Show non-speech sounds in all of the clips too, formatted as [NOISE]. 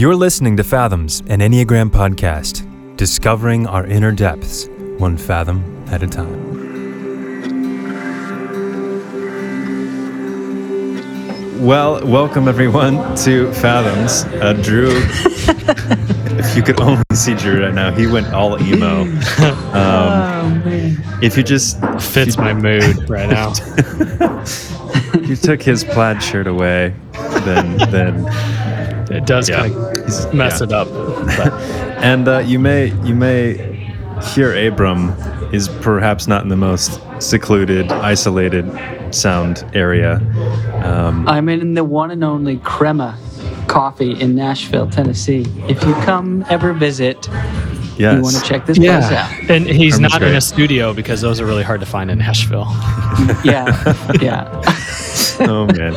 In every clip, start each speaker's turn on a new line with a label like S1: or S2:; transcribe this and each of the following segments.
S1: You're listening to Fathoms, an Enneagram podcast, discovering our inner depths, one fathom at a time. Well, welcome everyone to Fathoms. Uh, Drew, [LAUGHS] if you could only see Drew right now, he went all emo. [LAUGHS] Um, if you just
S2: Fits my mood right now. [LAUGHS]
S1: you took his plaid shirt away, then then
S2: It does
S1: Yeah.
S2: kind of mess
S1: yeah.
S2: it up. [LAUGHS]
S1: And uh, you may you may hear Abram is perhaps not in the most secluded, isolated sound area. Um,
S3: I'm in the one and only Crema Coffee in Nashville, Tennessee. If you come ever visit,
S1: yes.
S3: you want to check this place out.
S2: and he's
S1: Herman's
S2: not in a studio because those are really hard to find in Nashville. [LAUGHS]
S3: Yeah, yeah. [LAUGHS]
S1: oh man.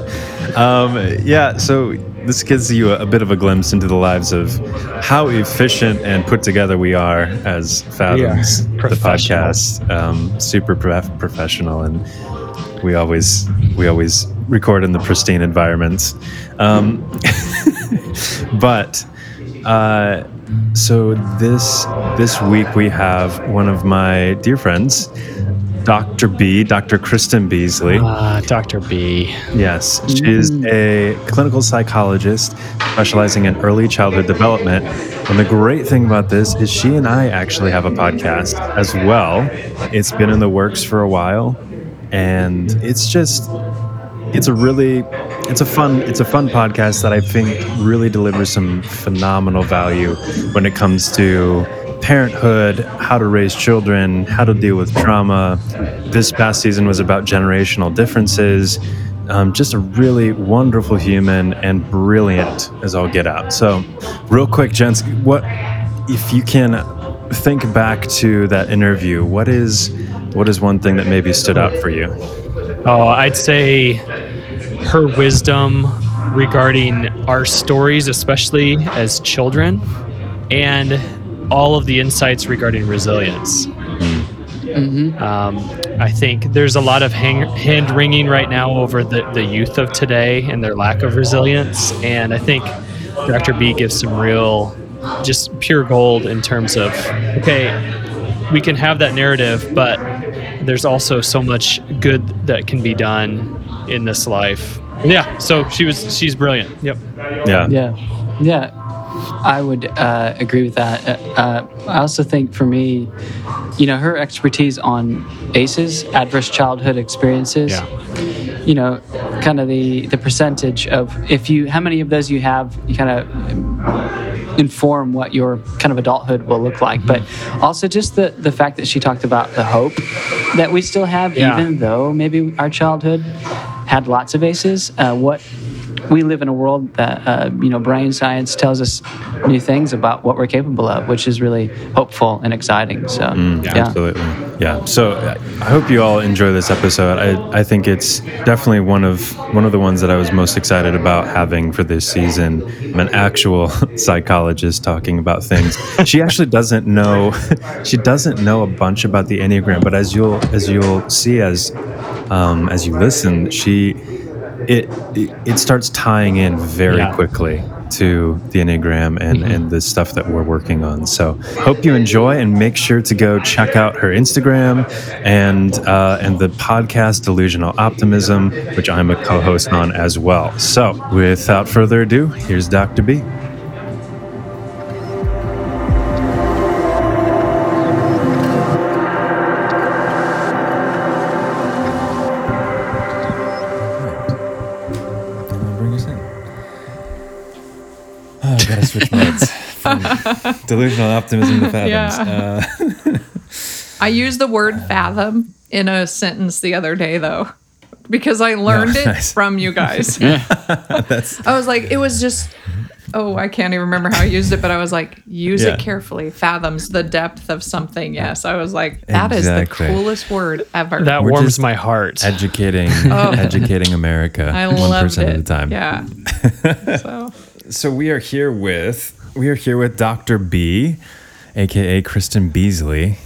S1: Um, yeah. So this gives you a, a bit of a glimpse into the lives of how efficient and put together we are as Fathoms, the podcast. Um, super prof- professional, and we always we always record in the pristine environments. Um, [LAUGHS] but uh, so this this week we have one of my dear friends, Dr. B, Dr. Kristen Beasley.
S2: Uh, Dr. B.
S1: Yes, she's a clinical psychologist specializing in early childhood development. And the great thing about this is she and I actually have a podcast as well. It's been in the works for a while, and it's just it's a really it's a fun it's a fun podcast that I think really delivers some phenomenal value when it comes to parenthood, how to raise children, how to deal with trauma. This past season was about generational differences. Um, just a really wonderful human and brilliant as all get out. So, real quick, gents, what if you can think back to that interview? What is what is one thing that maybe stood out for you?
S2: Oh, I'd say her wisdom regarding our stories, especially as children, and all of the insights regarding resilience. Um, I think there's a lot of hang- hand wringing right now over the, the youth of today and their lack of resilience. And I think Dr. B gives some real, just pure gold in terms of, okay, we can have that narrative, but there's also so much good that can be done in this life. Yeah, so she was she's brilliant. Yep.
S1: Yeah.
S3: Yeah, yeah, I would uh, agree with that. Uh, I also think for me, you know, her expertise on ACEs, adverse childhood experiences.
S2: Yeah.
S3: You know, kind of the the percentage of if you how many of those you have, you kind of inform what your kind of adulthood will look like. But also just the the fact that she talked about the hope that we still have,
S2: Yeah.
S3: even though maybe our childhood had lots of aces. Uh, what we live in a world that uh, you know brain science tells us new things about what we're capable of, which is really hopeful and exciting. So yeah,
S1: Absolutely. Yeah. So I hope you all enjoy this episode. I, I think it's definitely one of one of the ones that I was most excited about having for this season. An actual [LAUGHS] psychologist talking about things. She actually doesn't know [LAUGHS] she doesn't know a bunch about the Enneagram, but as you'll as you'll see as um, as you listen, she it, it it starts tying in very
S2: Yeah.
S1: quickly to the Enneagram and, and the stuff that we're working on. So hope you enjoy and make sure to go check out her Instagram and uh, and the podcast Delusional Optimism, which I'm a co-host on as well. So without further ado, here's Dr. B. delusional optimism to fathoms.
S4: Yeah.
S1: Uh, [LAUGHS]
S4: I used the word fathom in a sentence the other day, though, because I learned it
S1: nice.
S4: from you guys. [LAUGHS] [LAUGHS] I was like, it was just, oh, I can't even remember how I used it, but I was like, use
S1: Yeah.
S4: it carefully. Fathoms the depth of something. Yes. I was like, that is
S1: Exactly.
S4: the coolest word ever.
S2: That
S1: We're
S2: warms my heart.
S1: educating, educating America,
S4: Oh. I
S1: one
S4: loved
S1: person
S4: it.
S1: at a time.
S4: Yeah. so
S1: So we are here with we are here with Dr. B, aka Kristen Beasley.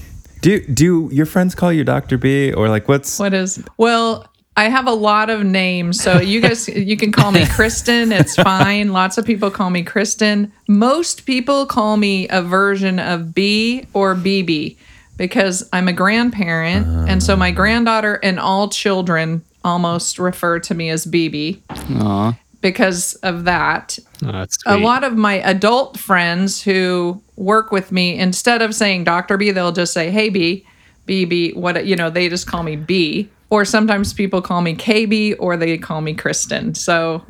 S1: Do do your friends call you Dr. B or like what's
S4: what is, well, I have a lot of names, so you guys you can call me Kristen. It's [LAUGHS] fine. Lots of people call me Kristen. Most people call me a version of B or BB because I'm a grandparent, and so my ah. granddaughter and all children almost refer to me as BB
S3: Aw.
S4: Because of that.
S2: Oh,
S4: A lot of my adult friends who work with me, instead of saying Dr. B, they'll just say, Hey B, BB, what, you know, they just call me B. Or sometimes people call me KB or they call me Kristen. So,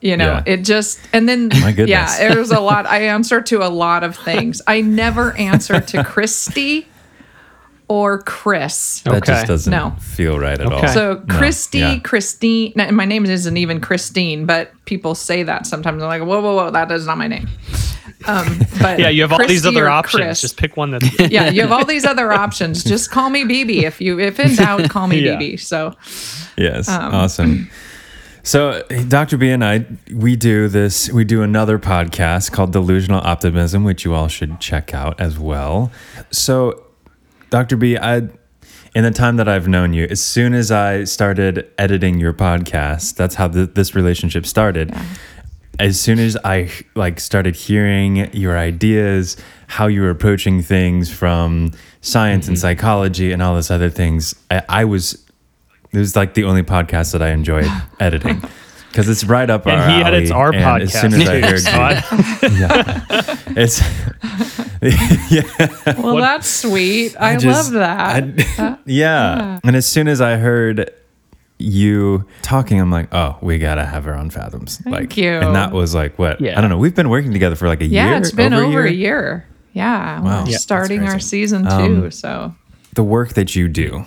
S4: you know,
S1: Yeah.
S4: it just, and then,
S1: My goodness.
S4: yeah, it was a lot. I answer to a lot of things. I never answer to [LAUGHS] Christy or Chris.
S1: That
S2: Okay.
S1: just doesn't
S4: No.
S1: feel right at all.
S2: Okay.
S4: So
S1: No,
S4: Christy,
S1: yeah.
S4: Christine. now, My name isn't even Christine, but people say that sometimes. They're like, "Whoa, whoa, whoa, that is not my name." Um, [LAUGHS] but
S2: yeah, you have all these other options.
S4: Chris.
S2: Just pick one that's [LAUGHS]
S4: yeah, you have all these other [LAUGHS] options. Just call me BB if you, if in doubt, call me
S2: Yeah.
S4: BB. So
S1: Yes,
S4: Um,
S1: awesome. So, Dr. B and I, we do this, we do another podcast called Delusional Optimism, which you all should check out as well. So, Dr. B, I, in the time that I've known you, as soon as I started editing your podcast, that's how th- this relationship started. As soon as I like started hearing your ideas, how you were approaching things from science and mm-hmm. psychology and all this other things, I, I was it was like the only podcast that I enjoyed [LAUGHS] editing because it's right up our
S2: and he edits
S1: alley,
S2: our
S1: and
S2: podcast.
S1: As soon as I
S2: too,
S1: heard
S2: Scott.
S1: you, [LAUGHS] yeah, it's [LAUGHS] yeah,
S4: well, that's sweet. I,
S1: just-
S4: love that.
S1: I- [LAUGHS] yeah. and as soon as I heard you talking, I'm like, oh, we gotta have her on Fathoms. like,
S4: you.
S1: and that was like what?
S2: Yeah.
S1: I don't know. We've been working together for like a
S4: yeah,
S1: year.
S4: Yeah, it's been over,
S1: a
S4: a year. Yeah,
S1: Wow.
S4: we're
S1: Yeah,
S4: starting our season two.
S1: Um,
S4: so
S1: The work that you do,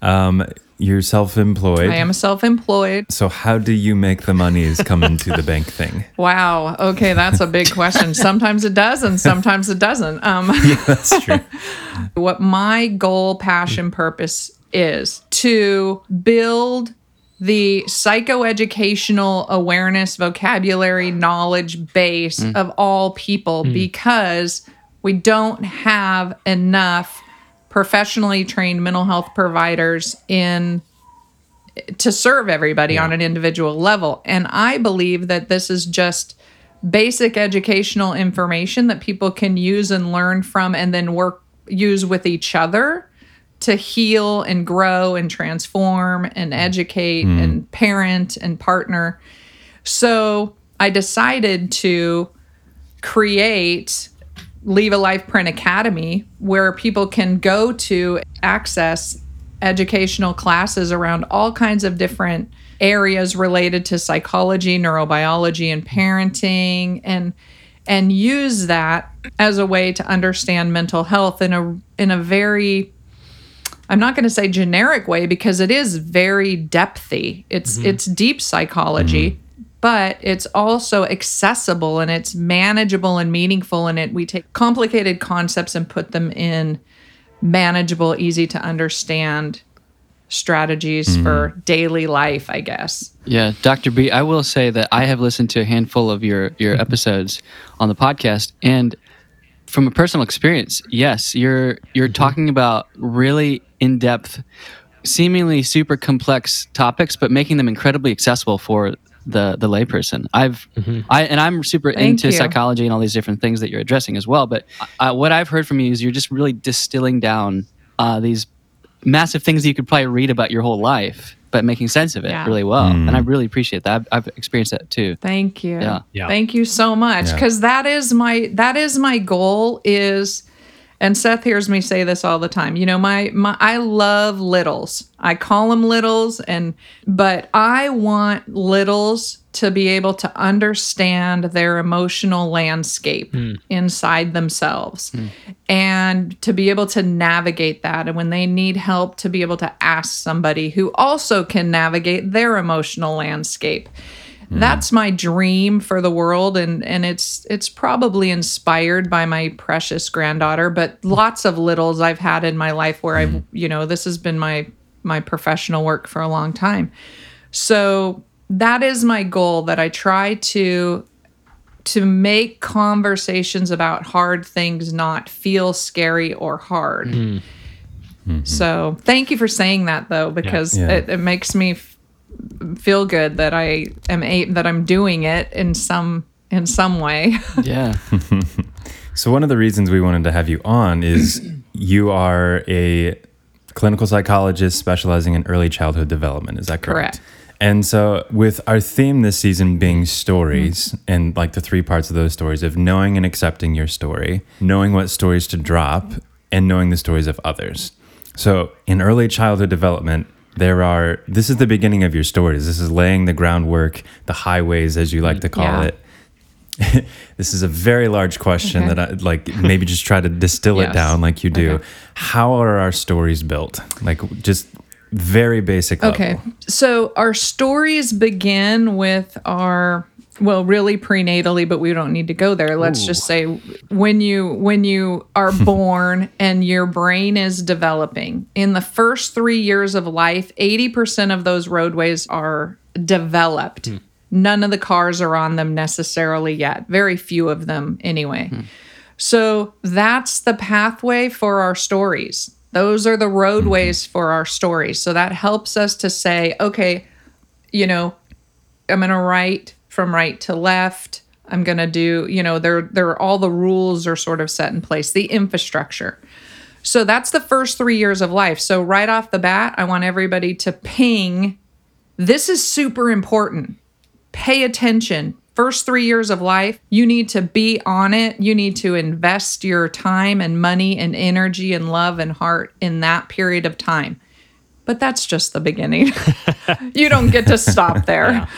S1: um, you're self-employed.
S4: I am self-employed.
S1: So how do you make the monies come into the bank thing? [LAUGHS]
S4: Wow. Okay, that's a big question. Sometimes it does, and sometimes it doesn't. Um, [LAUGHS]
S1: That's true. [LAUGHS]
S4: what my goal, passion, purpose is to build the psychoeducational awareness, vocabulary, knowledge base of all people because we don't have enough professionally trained mental health providers in to serve everybody on an individual level. And I believe that this is just basic educational information that people can use and learn from and then work use with each other to heal and grow and transform and educate hmm. and parent and partner. So I decided to create Leave a Life Print Academy where people can go to access educational classes around all kinds of different areas related to psychology, neurobiology and parenting and and use that as a way to understand mental health in a in a very I'm not going to say generic way because it is very depthy. It's mm-hmm. it's deep psychology, mm-hmm. But it's also accessible and it's manageable and meaningful and it we take complicated concepts and put them in manageable, easy to understand strategies mm-hmm. for daily life, I guess.
S3: Yeah, Dr. B, I will say that I have listened to a handful of your your mm-hmm. episodes on the podcast and from a personal experience, yes, you're you're mm-hmm. talking about really in-depth seemingly super complex topics but making them incredibly accessible for the the layperson. I've I and I'm super
S4: Thank
S3: into
S4: you.
S3: psychology and all these different things that you're addressing as well, but uh, what I've heard from you is you're just really distilling down uh, these massive things that you could probably read about your whole life, but making sense of it
S4: Yeah.
S3: really well. And I really appreciate that. I've, I've experienced that too.
S4: Thank you.
S3: Yeah.
S2: Yeah.
S4: Thank you so much.
S1: Yeah.
S4: Because that is my that is my goal is and Seth hears me say this all the time. You know, my my I love littles. I call them littles and but I want littles to be able to understand their emotional landscape hmm. inside themselves hmm. and to be able to navigate that and when they need help to be able to ask somebody who also can navigate their emotional landscape Mm-hmm. that's my dream for the world and and it's it's probably inspired by my precious granddaughter but lots of littles i've had in my life where i've mm-hmm. you know this has been my my professional work for a long time. So that is my goal that i try to to make conversations about hard things not feel scary or hard. Mm-hmm. So thank you for saying that though, because
S1: Yeah.
S4: It, it makes me f- feel good that I am a- that I'm doing it in some in some way. [LAUGHS]
S3: Yeah. [LAUGHS]
S1: So one of the reasons we wanted to have you on is [CLEARS THROAT] you are a clinical psychologist specializing in early childhood development. Is that correct?
S4: Correct.
S1: And so with our theme this season being stories
S4: Mm-hmm.
S1: and like the three parts of those stories of knowing and accepting your story, knowing what stories to drop and knowing the stories of others. So in early childhood development, there are this is the beginning of your stories. This is laying the groundwork, the highways as you like to call
S4: Yeah.
S1: it [LAUGHS] this is a very large question
S4: Okay.
S1: that I like maybe just try to distill it down like you do.
S4: Okay.
S1: How are our stories built? Like just very basic level.
S4: Okay. So our stories begin with our well, really prenatally, but we don't need to go there. Let's just say when you when you are [LAUGHS] born and your brain is developing. In the first 3 years of life, 80% of those roadways are developed. Hmm. None of the cars are on them necessarily yet. Very few of them anyway. Hmm. So that's the pathway for our stories. Those are the roadways mm-hmm. for our stories. So that helps us to say, okay, you know, I'm going to write from right to left. I'm going to do, you know, there there all the rules are sort of set in place, the infrastructure. So that's the first 3 years of life. So right off the bat, I want everybody to ping this is super important pay attention. First three years of life, you need to be on it. You need to invest your time and money and energy and love and heart in that period of time. But that's just the beginning. [LAUGHS] you don't get to stop there.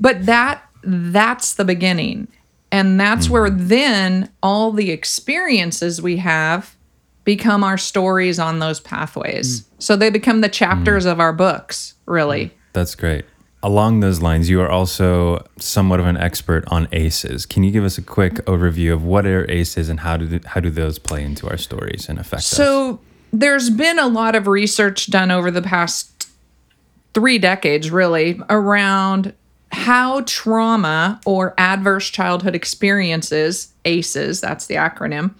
S4: But that that's the beginning. And that's where mm-hmm. then all the experiences we have become our stories on those pathways. Mm. So they become the chapters mm. of our books, really. Mm.
S1: That's great. Along those lines, you are also somewhat of an expert on ACEs. Can you give us a quick overview of what are ACEs and how do how do those play into our stories and affect us?
S4: So there's been a lot of research done over the past three decades, really, around how trauma or adverse childhood experiences, ACEs, that's the acronym,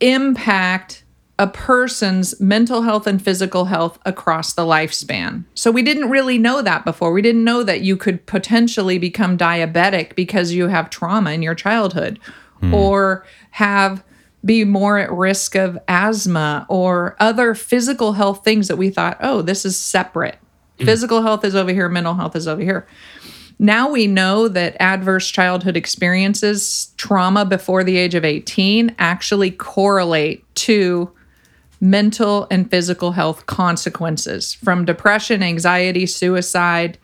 S4: impact a person's mental health and physical health across the lifespan. So we didn't really know that before. We didn't know that you could potentially become diabetic because you have trauma in your childhood hmm. or have be more at risk of asthma or other physical health things that we thought, "Oh, this is separate. Hmm. Physical health is over here, mental health is over here." Now we know that adverse childhood experiences, trauma before the age of 18, actually correlate to mental and physical health consequences from depression, anxiety, suicide,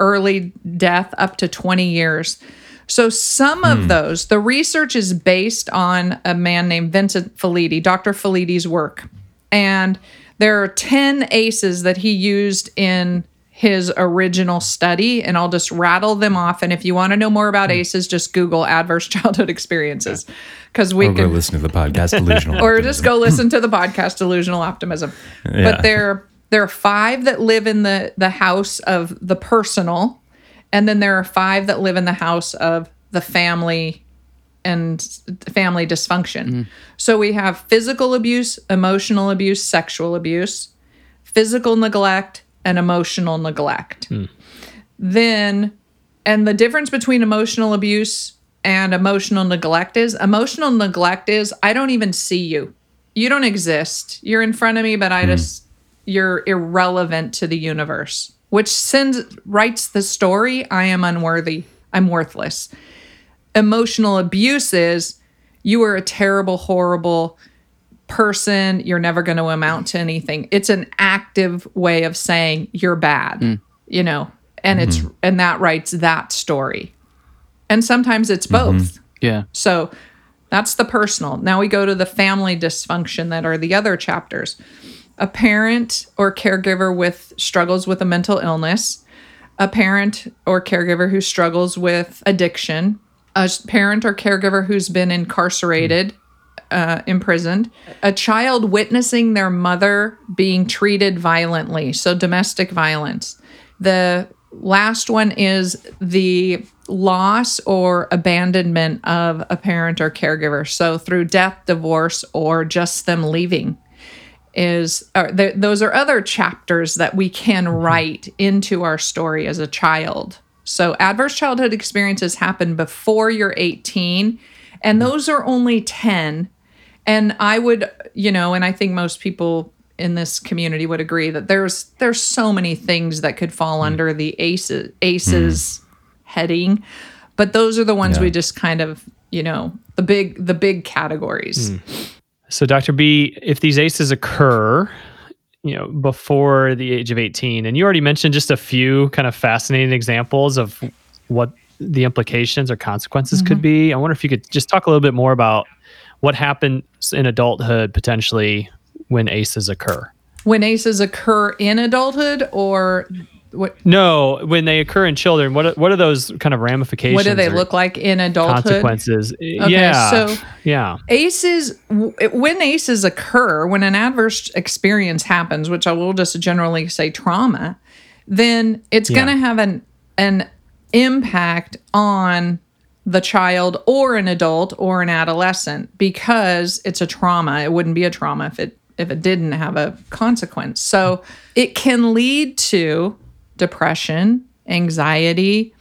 S4: early death up to 20 years. So, some of hmm. those, the research is based on a man named Vincent Felitti, Dr. Felitti's work. And there are 10 ACEs that he used in his original study, and I'll just rattle them off. And if you want to know more about hmm. ACEs, just Google adverse childhood experiences because we
S1: or listen to the podcast Delusional. [LAUGHS]
S4: or
S1: Optimism.
S4: just go listen to the podcast delusional optimism [LAUGHS]
S1: Yeah.
S4: but there there are five that live in the the house of the personal and then there are five that live in the house of the family and family dysfunction hmm. so we have physical abuse emotional abuse sexual abuse physical neglect and emotional neglect hmm. then and the difference between emotional abuse and emotional neglect is emotional neglect is I don't even see you. You don't exist. You're in front of me, but I hmm. just you're irrelevant to the universe. Which sends writes the story I am unworthy. I'm worthless. Emotional abuse is you are a terrible, horrible person. You're never going to amount to anything. It's an active way of saying you're bad, mm. you know, and it's, mm-hmm. and that writes that story. And sometimes it's mm-hmm. both.
S3: Yeah.
S4: So that's the personal. Now we go to the family dysfunction that are the other chapters. A parent or caregiver with struggles with a mental illness, a parent or caregiver who struggles with addiction, a parent or caregiver who's been incarcerated, mm. Uh, imprisoned, a child witnessing their mother being treated violently, so domestic violence. The last one is the loss or abandonment of a parent or caregiver, so through death, divorce, or just them leaving. is or th- those are other chapters that we can write into our story as a child. So adverse childhood experiences happen before you're 18 and those are only 10 and I would, you know, and I think most people in this community would agree that there's there's so many things that could fall mm. under the aces aces mm. heading but those are the ones
S1: Yeah.
S4: we just kind of you know the big the big categories mm.
S2: So, Dr. B, if these ACEs occur, you know, before the age of 18, and you already mentioned just a few kind of fascinating examples of what the implications or consequences could mm-hmm. be. I wonder if you could just talk a little bit more about what happens in adulthood potentially when ACEs occur.
S4: when aces occur in adulthood or what
S2: No, when they occur in children, what are, what are those kind of ramifications?
S4: what do they look like in adulthood
S2: Consequences. yeah.
S4: so-
S2: yeah.
S4: aces when aces occur when an adverse experience happens which i will just generally say trauma then it's
S2: Yeah.
S4: going to have an an impact on the child or an adult or an adolescent because it's a trauma. It wouldn't be a trauma if it if it didn't have a consequence. So it can lead to depression anxiety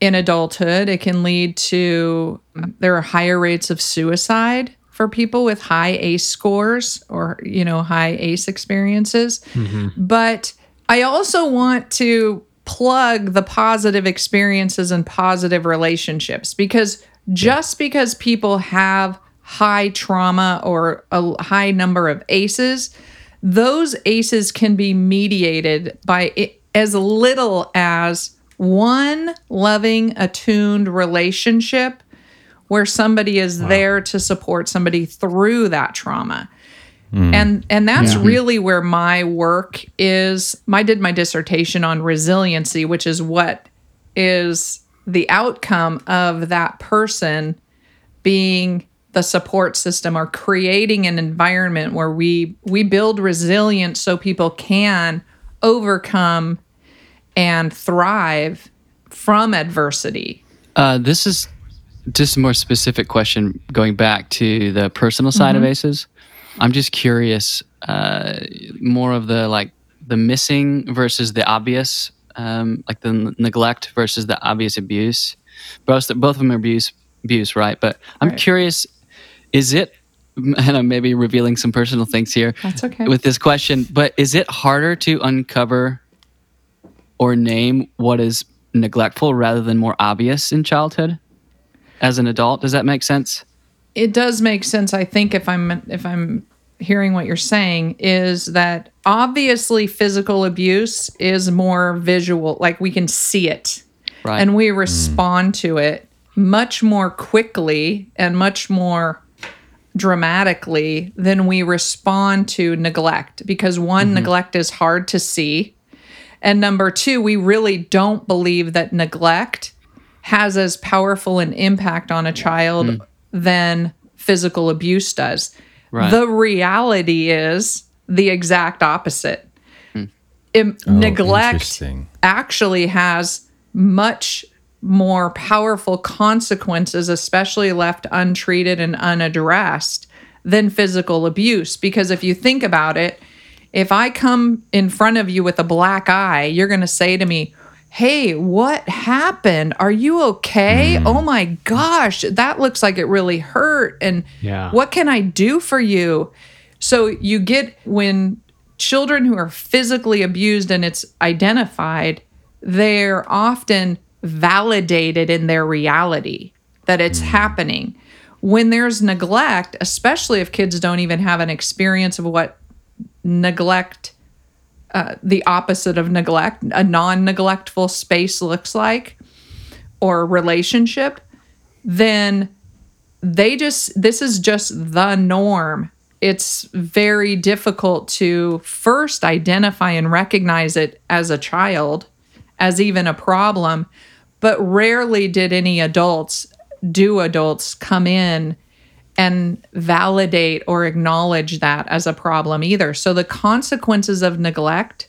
S4: in adulthood. It can lead to there are higher rates of suicide for people with high ace scores or you know high ace experiences. Mm-hmm. But i also want to plug the positive experiences and positive relationships because just because people have high trauma or a high number of aces those aces can be mediated by as little as one loving, attuned relationship where somebody is there to support somebody through that trauma. And and that's really where my work is. I did my dissertation on resiliency, which is what is the outcome of that person being the support system or creating an environment where we we build resilience so people can overcome and thrive from adversity.
S3: Uh, this is just a more specific question going back to the personal side of ACEs. I'm just curious, uh, more of the like the missing versus the obvious, um, like the n- neglect versus the obvious abuse. Both both of them are abuse, abuse, right? But I'm
S4: Right.
S3: curious, is it? [LAUGHS] And I'm maybe revealing some personal things here
S4: That's okay.
S3: with this question, but is it harder to uncover or name what is neglectful rather than more obvious in childhood as an adult? Does that make sense?
S4: It does make sense i think if i'm if i'm hearing what you're saying is that obviously physical abuse is more visual like we can see it.
S3: Right.
S4: and we mm. respond to it much more quickly and much more dramatically than we respond to neglect because one mm-hmm. neglect is hard to see. And number two we really don't believe that neglect has as powerful an impact on a child mm. Than physical abuse does
S3: Right.
S4: the reality is the exact opposite hmm. Im- oh,
S1: neglect
S4: actually has much more powerful consequences, especially left untreated and unaddressed, than physical abuse. Because if you think about it, if I come in front of you with a black eye, you're going to say to me, Hey, what happened? Are you okay? Hmm. Oh my gosh, that looks like it really hurt. And
S2: Yeah.
S4: what can I do for you? So you get when children who are physically abused and it's identified, they're often validated in their reality that it's hmm. happening. When there's neglect, especially if kids don't even have an experience of what neglect, uh, the opposite of neglect, a non neglectful space looks like, or relationship, then they just this is just the norm. It's very difficult to first identify and recognize it as a child as even a problem but rarely did any adults do adults come in and validate or acknowledge that as a problem either. So the consequences of neglect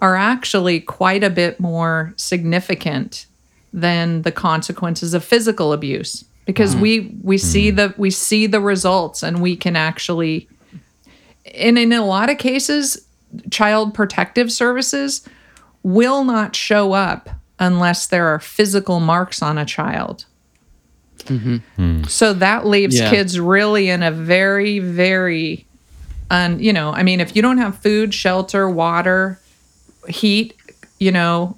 S4: are actually quite a bit more significant than the consequences of physical abuse because mm-hmm. we we mm-hmm. see the we see the results and we can actually and in a lot of cases, child protective services will not show up unless there are physical marks on a child. So that leaves
S3: Yeah.
S4: kids really in a very, very, un, you know, I mean, if you don't have food, shelter, water, heat, you know,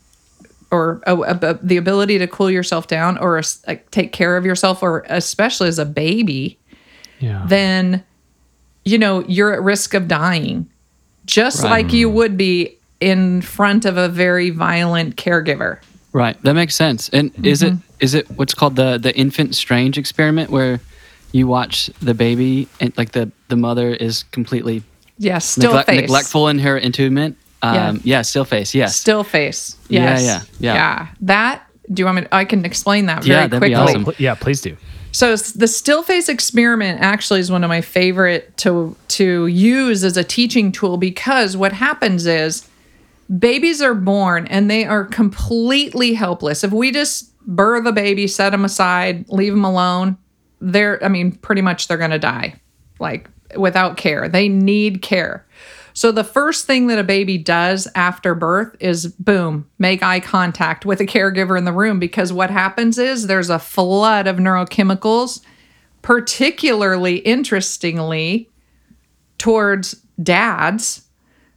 S4: or uh, uh, the ability to cool yourself down or like, take care of yourself, or especially as a baby,
S2: Yeah.
S4: then you know you're at risk of dying just
S3: Right.
S4: like you would be in front of a very violent caregiver
S3: Right, that makes sense. And is it is it what's called the the infant strange experiment where you watch the baby and like the the mother is completely
S4: yeah still
S3: neglect-
S4: face
S3: neglectful in her entombment? Um, yeah. still face. Yes.
S4: still face
S3: Yeah,
S4: yes.
S3: yeah, yeah.
S4: that do you want me i can explain that very
S3: Yeah, that'd be
S4: quickly
S3: awesome.
S2: Pl- yeah, please do.
S4: So the still face experiment actually is one of my favorite to to use as a teaching tool because what happens is babies are born and they are completely helpless. If we just birth the baby, set them aside, leave them alone, they're I mean pretty much they're going to die like without care. They need care. So the first thing that a baby does after birth is boom, make eye contact with a caregiver in the room because what happens is there's a flood of neurochemicals, particularly interestingly towards dads,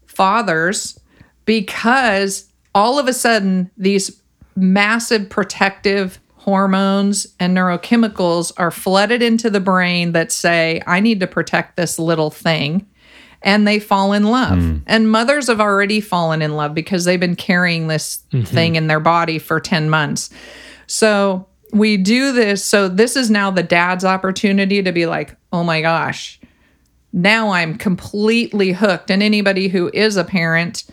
S4: fathers, because all of a sudden these massive protective hormones and neurochemicals are flooded into the brain that say, I need to protect this little thing. And they fall in love. Hmm. And mothers have already fallen in love because they've been carrying this mm-hmm. thing in their body for 10 months. So we do this. So this is now the dad's opportunity to be like, oh my gosh, now I'm completely hooked. And anybody who is a parent,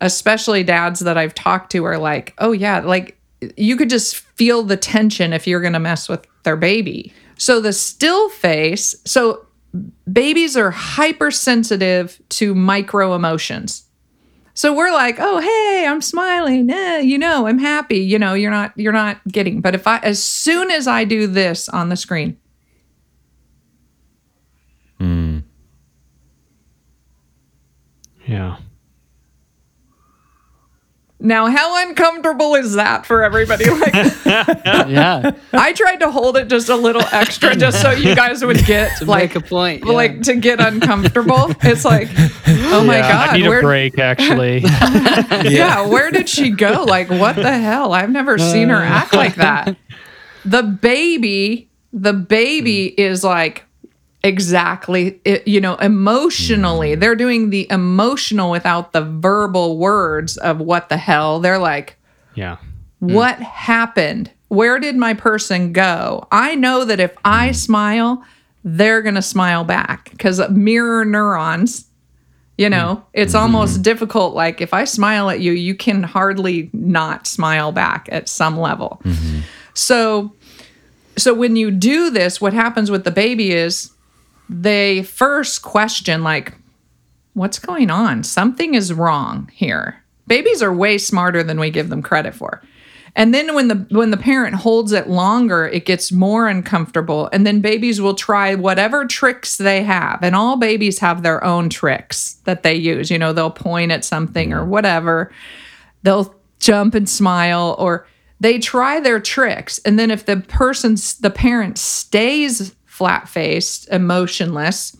S4: especially dads that I've talked to, are like, oh, yeah, like you could just feel the tension if you're going to mess with their baby. So the still face, so babies are hypersensitive to micro emotions. So we're like, oh hey, I'm smiling. Eh, you know, I'm happy. You know, you're not you're not getting. But if I as soon as I do this on the screen,
S2: Yeah.
S4: Now how uncomfortable is that for everybody? [LAUGHS] Like [LAUGHS]
S3: yeah.
S4: I tried to hold it just a little extra just so you guys would [LAUGHS] get
S3: To
S4: like
S3: make a point. yeah.
S4: like to get uncomfortable. It's like, oh my
S2: Yeah,
S4: god,
S2: I need
S4: where
S2: a break actually.
S4: yeah, where did she go? Like, what the hell? I've never seen her uh. act like that. The baby, the baby hmm. is like exactly, it, you know, emotionally, hmm. they're doing the emotional without the verbal words of what the hell. They're like,
S2: yeah. Hmm.
S4: what happened? Where did my person go? I know that if I hmm. smile, they're going to smile back because mirror neurons, you know, it's almost difficult. Like if I smile at you, you can hardly not smile back at some level. Mm-hmm. So, so when you do this, what happens with the baby is they first question, like, what's going on? Something is wrong here. Babies are way smarter than we give them credit for. And then when the when the parent holds it longer, it gets more uncomfortable. And then babies will try whatever tricks they have. And all babies have their own tricks that they use. You know, they'll point at something or whatever. They'll jump and smile or they try their tricks. And then if the person's the parent stays flat-faced, emotionless,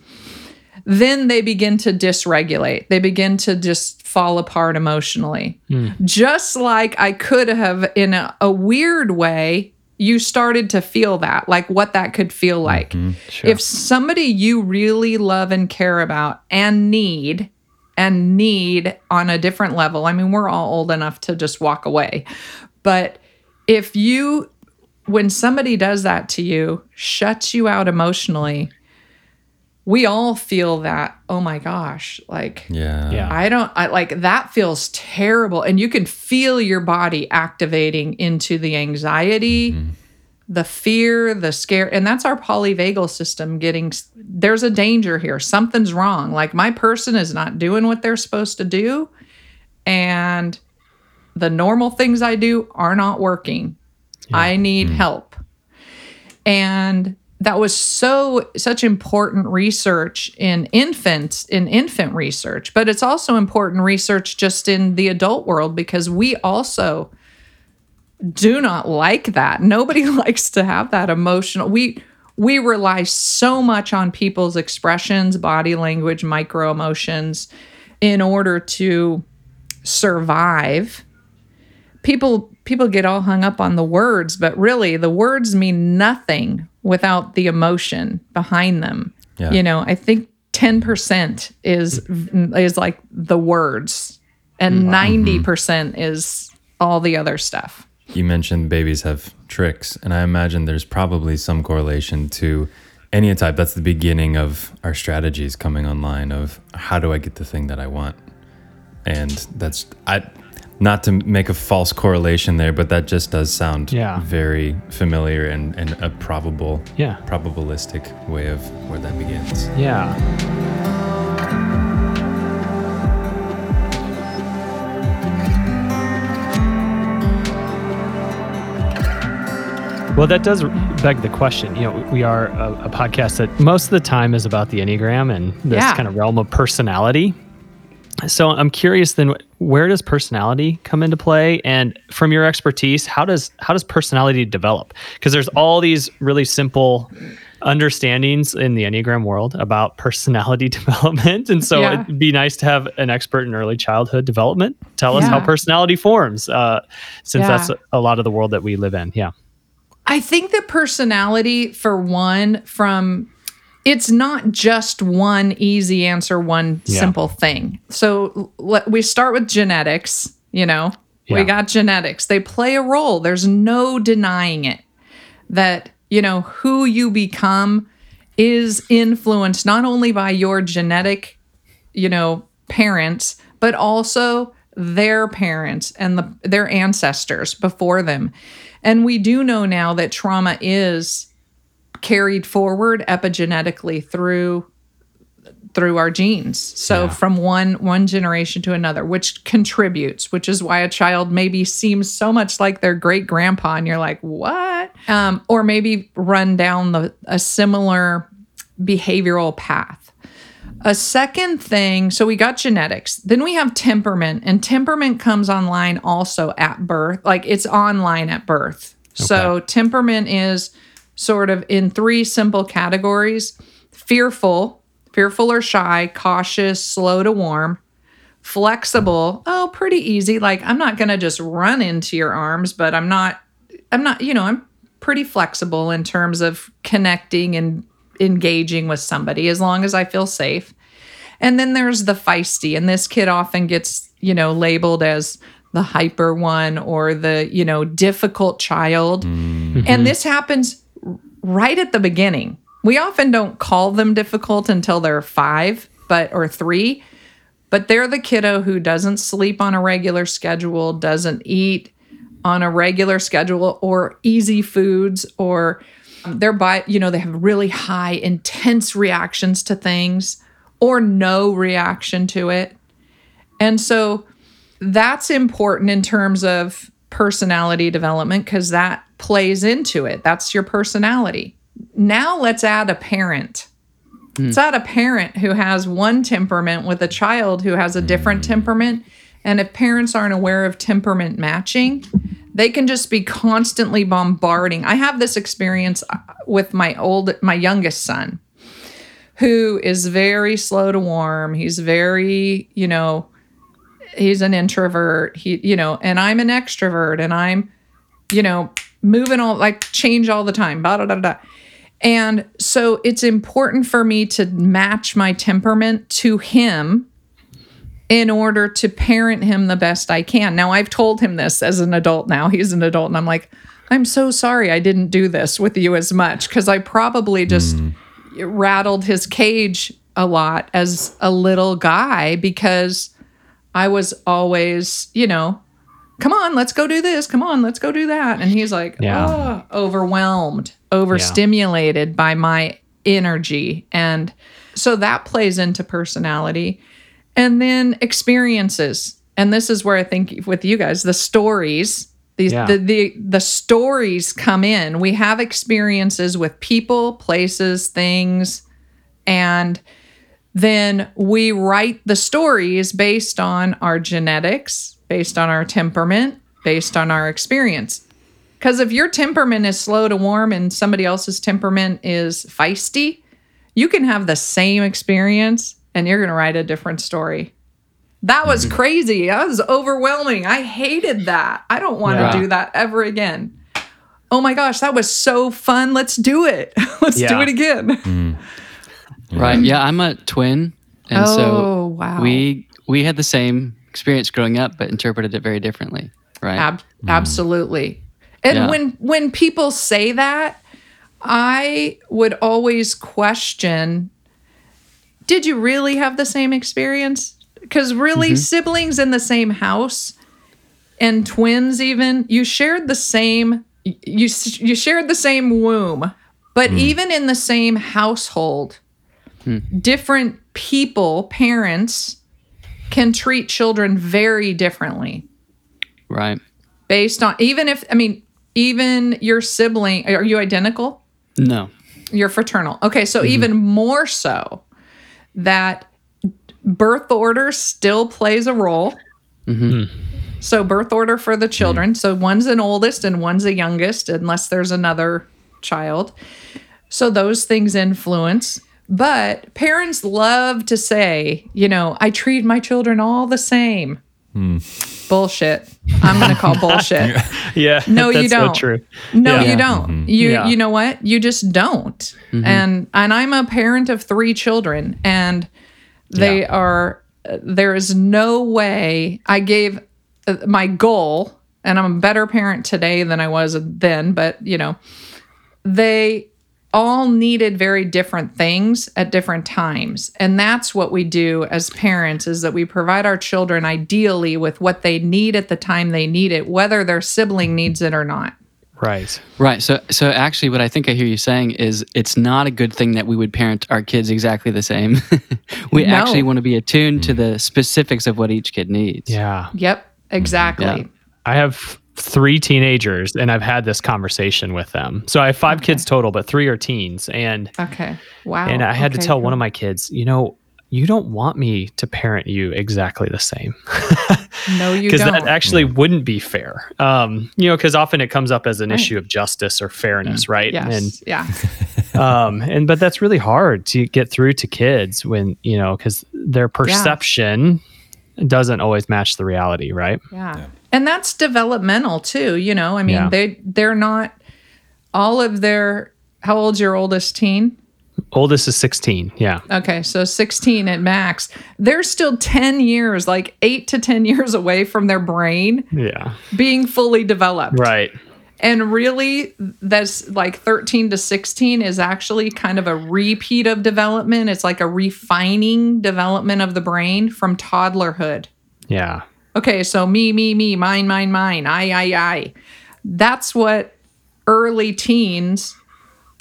S4: then they begin to dysregulate. They begin to just fall apart emotionally. Hmm. Just like I could have, in a, a weird way, you started to feel that, like what that could feel mm-hmm. like. If somebody you really love and care about and need, and need on a different level, I mean, we're all old enough to just walk away. But if you, when somebody does that to you, shuts you out emotionally, we all feel that oh my gosh like
S1: Yeah.
S2: Yeah.
S4: i don't I, like that feels terrible. And you can feel your body activating into the anxiety mm-hmm. the fear the scare. And that's our polyvagal system getting there's a danger here. Something's wrong. Like my person is not doing what they're supposed to do and the normal things i do are not working i need mm. help. And that was so such important research in infants in infant research but it's also important research just in the adult world because we also do not like that. Nobody [LAUGHS] likes to have that emotional we we rely so much on people's expressions body language micro emotions in order to survive. People people get all hung up on the words but really the words mean nothing without the emotion behind them
S1: Yeah.
S4: you know i think 10% is is like the words and mm-hmm. 90% is all the other stuff
S1: You mentioned babies have tricks, and I imagine there's probably some correlation to any type. That's the beginning of our strategies coming online of how do I get the thing that I want, and that's I. Not to make a false correlation there, but that just does sound
S2: Yeah.
S1: very familiar and, and a probable,
S2: Yeah.
S1: probabilistic way of where that begins.
S2: Yeah. Well, that does beg the question. You know, we are a, a podcast that most of the time is about the Enneagram and this
S4: Yeah.
S2: kind of realm of personality. So I'm curious then where does personality come into play? And from your expertise how does how does personality develop? Because there's all these really simple understandings in the enneagram world about personality [LAUGHS] development. And so
S4: Yeah.
S2: it'd be nice to have an expert in early childhood development. Tell us how personality forms uh, since
S4: Yeah.
S2: that's a, a lot of the world that we live in. Yeah.
S4: I think that personality, for one, from it's not just one easy answer, one
S2: Yeah.
S4: simple thing. So let, we start with genetics, you know,
S2: Yeah.
S4: we got genetics. They play a role. There's no denying it that, you know, who you become is influenced not only by your genetic, you know, parents, but also their parents and the, their ancestors before them. And we do know now that trauma is carried forward epigenetically through through our genes. So
S2: Yeah.
S4: from one one generation to another, which contributes, which is why a child maybe seems so much like their great grandpa, and you're like, what? Um, or maybe run down the a similar behavioral path. A second thing, so we got genetics. Then we have temperament, and temperament comes online also at birth. Like it's online at birth. So temperament is sort of in three simple categories fearful, fearful or shy, cautious, slow to warm, flexible, oh, pretty easy. Like I'm not going to just run into your arms, but I'm not, I'm not, you know, I'm pretty flexible in terms of connecting and engaging with somebody as long as I feel safe. And then there's the feisty, and this kid often gets, you know, labeled as the hyper one or the, you know, difficult child. Mm. And this happens right at the beginning. We often don't call them difficult until they're five, but or three, but they're the kiddo who doesn't sleep on a regular schedule, doesn't eat on a regular schedule, or easy foods, or they're by, you know, they have really high, intense reactions to things or no reaction to it. And so that's important in terms of personality development because that plays into it. That's your personality. Now let's add a parent. Let's add a parent who has one temperament with a child who has a different temperament. And if parents aren't aware of temperament matching, they can just be constantly bombarding. I have this experience uh, with my old, my youngest son, who is very slow to warm. He's very, you know, he's an introvert. He, you know, and I'm an extrovert and I'm, you know, moving all like change all the time. Blah, da, da, da. And so it's important for me to match my temperament to him in order to parent him the best I can. Now, I've told him this as an adult now. He's an adult, and I'm like, I'm so sorry I didn't do this with you as much because I probably just hmm. rattled his cage a lot as a little guy because I was always, you know, come on, let's go do this. Come on, let's go do that. And he's like,
S2: Yeah.
S4: "Oh," overwhelmed, overstimulated by my energy. And so that plays into personality. And then experiences. And this is where I think with you guys, the stories, These
S2: Yeah.
S4: the, the the stories come in. We have experiences with people, places, things, and then we write the stories based on our genetics, based on our temperament, based on our experience. Because if your temperament is slow to warm and somebody else's temperament is feisty, you can have the same experience and you're going to write a different story. That was mm-hmm. crazy. That was overwhelming. I hated that. I don't want to
S3: Yeah.
S4: do that ever again. Oh my gosh, that was so fun. Let's do it. [LAUGHS] Let's do it again. Mm-hmm.
S3: Right. Yeah, I'm a twin, and
S4: Oh,
S3: so
S4: wow.
S3: we we had the same experience growing up, but interpreted it very differently. Right.
S4: Ab- mm-hmm. Absolutely. And
S3: Yeah.
S4: when when people say that, I would always question did you really have the same experience? Cuz really mm-hmm. siblings in the same house and twins even, you shared the same you you shared the same womb. But mm. even in the same household, different people, parents can treat children very differently
S3: right.
S4: based on even if I mean even your sibling are you identical?
S3: No.
S4: You're fraternal. Okay, so mm-hmm. even more so that birth order still plays a role. Mm-hmm. Hmm. So birth order for the children. Hmm. So one's an oldest and one's a youngest, unless there's another child. So those things influence. But parents love to say, you know, I treat my children all the same. Hmm. Bullshit. I'm going to call [LAUGHS] bullshit.
S2: Yeah.
S4: No, you
S2: that's so
S4: don't.
S2: true.
S4: No,
S2: Yeah.
S4: you don't. Mm-hmm. You
S2: Yeah.
S4: you know what? You just don't. Mm-hmm. And and I'm a parent of 3 children and they
S2: Yeah.
S4: are there is no way I gave uh, my goal and I'm a better parent today than I was then, but you know, they all needed very different things at different times and that's what we do as parents is that we provide our children ideally with what they need at the time they need it whether their sibling needs it or not
S2: Right.
S3: Right. So so actually what I think I hear you saying is it's not a good thing that we would parent our kids exactly the same. [LAUGHS] we
S4: No.
S3: actually want to be attuned to the specifics of what each kid needs.
S2: Yeah.
S4: Yep, exactly.
S3: Yeah.
S2: I have three teenagers and I've had this conversation with them. So I have five kids total, but three are teens. And
S4: Okay. Wow.
S2: and I had to tell one of my kids, you know, you don't want me to parent you exactly the same. [LAUGHS]
S4: No, you
S2: because
S4: don't.
S2: that actually wouldn't be fair. Um, you know, because often it comes up as an issue of justice or fairness, right?
S4: yes. yeah. [LAUGHS]
S2: Um, and but that's really hard to get through to kids when you know because their perception doesn't always match the reality, right?
S4: Yeah. And that's developmental too, you know. I mean,
S2: Yeah.
S4: they they're not all of their how old's your oldest teen?
S2: Oldest is sixteen. Yeah,
S4: Okay, so 16 at max. They're still 10 years, like 8 to 10 years away from their brain
S2: yeah,
S4: being fully developed.
S2: right.
S4: And really, that's like 13 to 16 is actually kind of a repeat of development. It's like a refining development of the brain from toddlerhood.
S2: Yeah,
S4: Okay, so me, me, me, mine, mine, mine, I, I, I. That's what early teens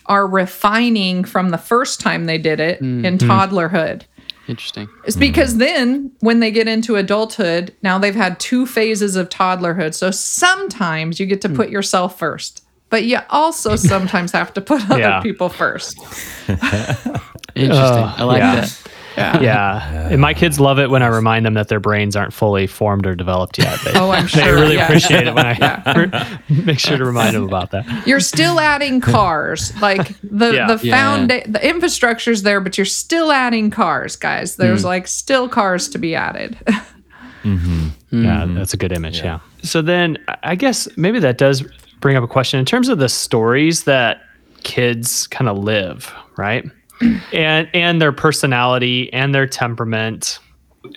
S4: are refining from the first time they did it in mm-hmm. toddlerhood.
S3: Interesting.
S4: It's because then when they get into adulthood, now they've had two phases of toddlerhood. So sometimes you get to hmm. put yourself first, but you also [LAUGHS] sometimes have to put other
S2: Yeah.
S4: people first. [LAUGHS] [LAUGHS]
S3: Interesting. I like
S2: yeah.
S3: that.
S2: Yeah. And my kids love it when I remind them that their brains aren't fully formed or developed yet. They,
S4: Oh, I'm [LAUGHS] sure.
S2: they really
S4: yeah.
S2: appreciate it when I [LAUGHS] [LAUGHS] make sure to remind them about that.
S4: You're still adding cars. Like the
S2: Yeah.
S4: the
S3: Yeah.
S4: found the infrastructure's there, but you're still adding cars, guys. There's mm. like still cars to be added. Mm-hmm.
S2: Yeah, mm-hmm. that's a good image. Yeah. So then I- I guess maybe that does bring up a question in terms of the stories that kids kind of live, right? And and their personality and their temperament.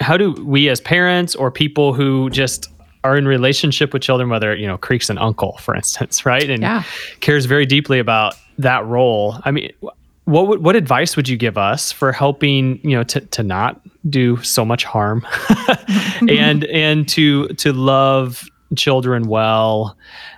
S2: How do we as parents or people who just are in relationship with children, whether you know Creek's an uncle, for instance, [LAUGHS] right, and
S4: Yeah.
S2: cares very deeply about that role. I mean, what would, what advice would you give us for helping you know to, to not do so much harm, [LAUGHS] [LAUGHS] and and to to love children well,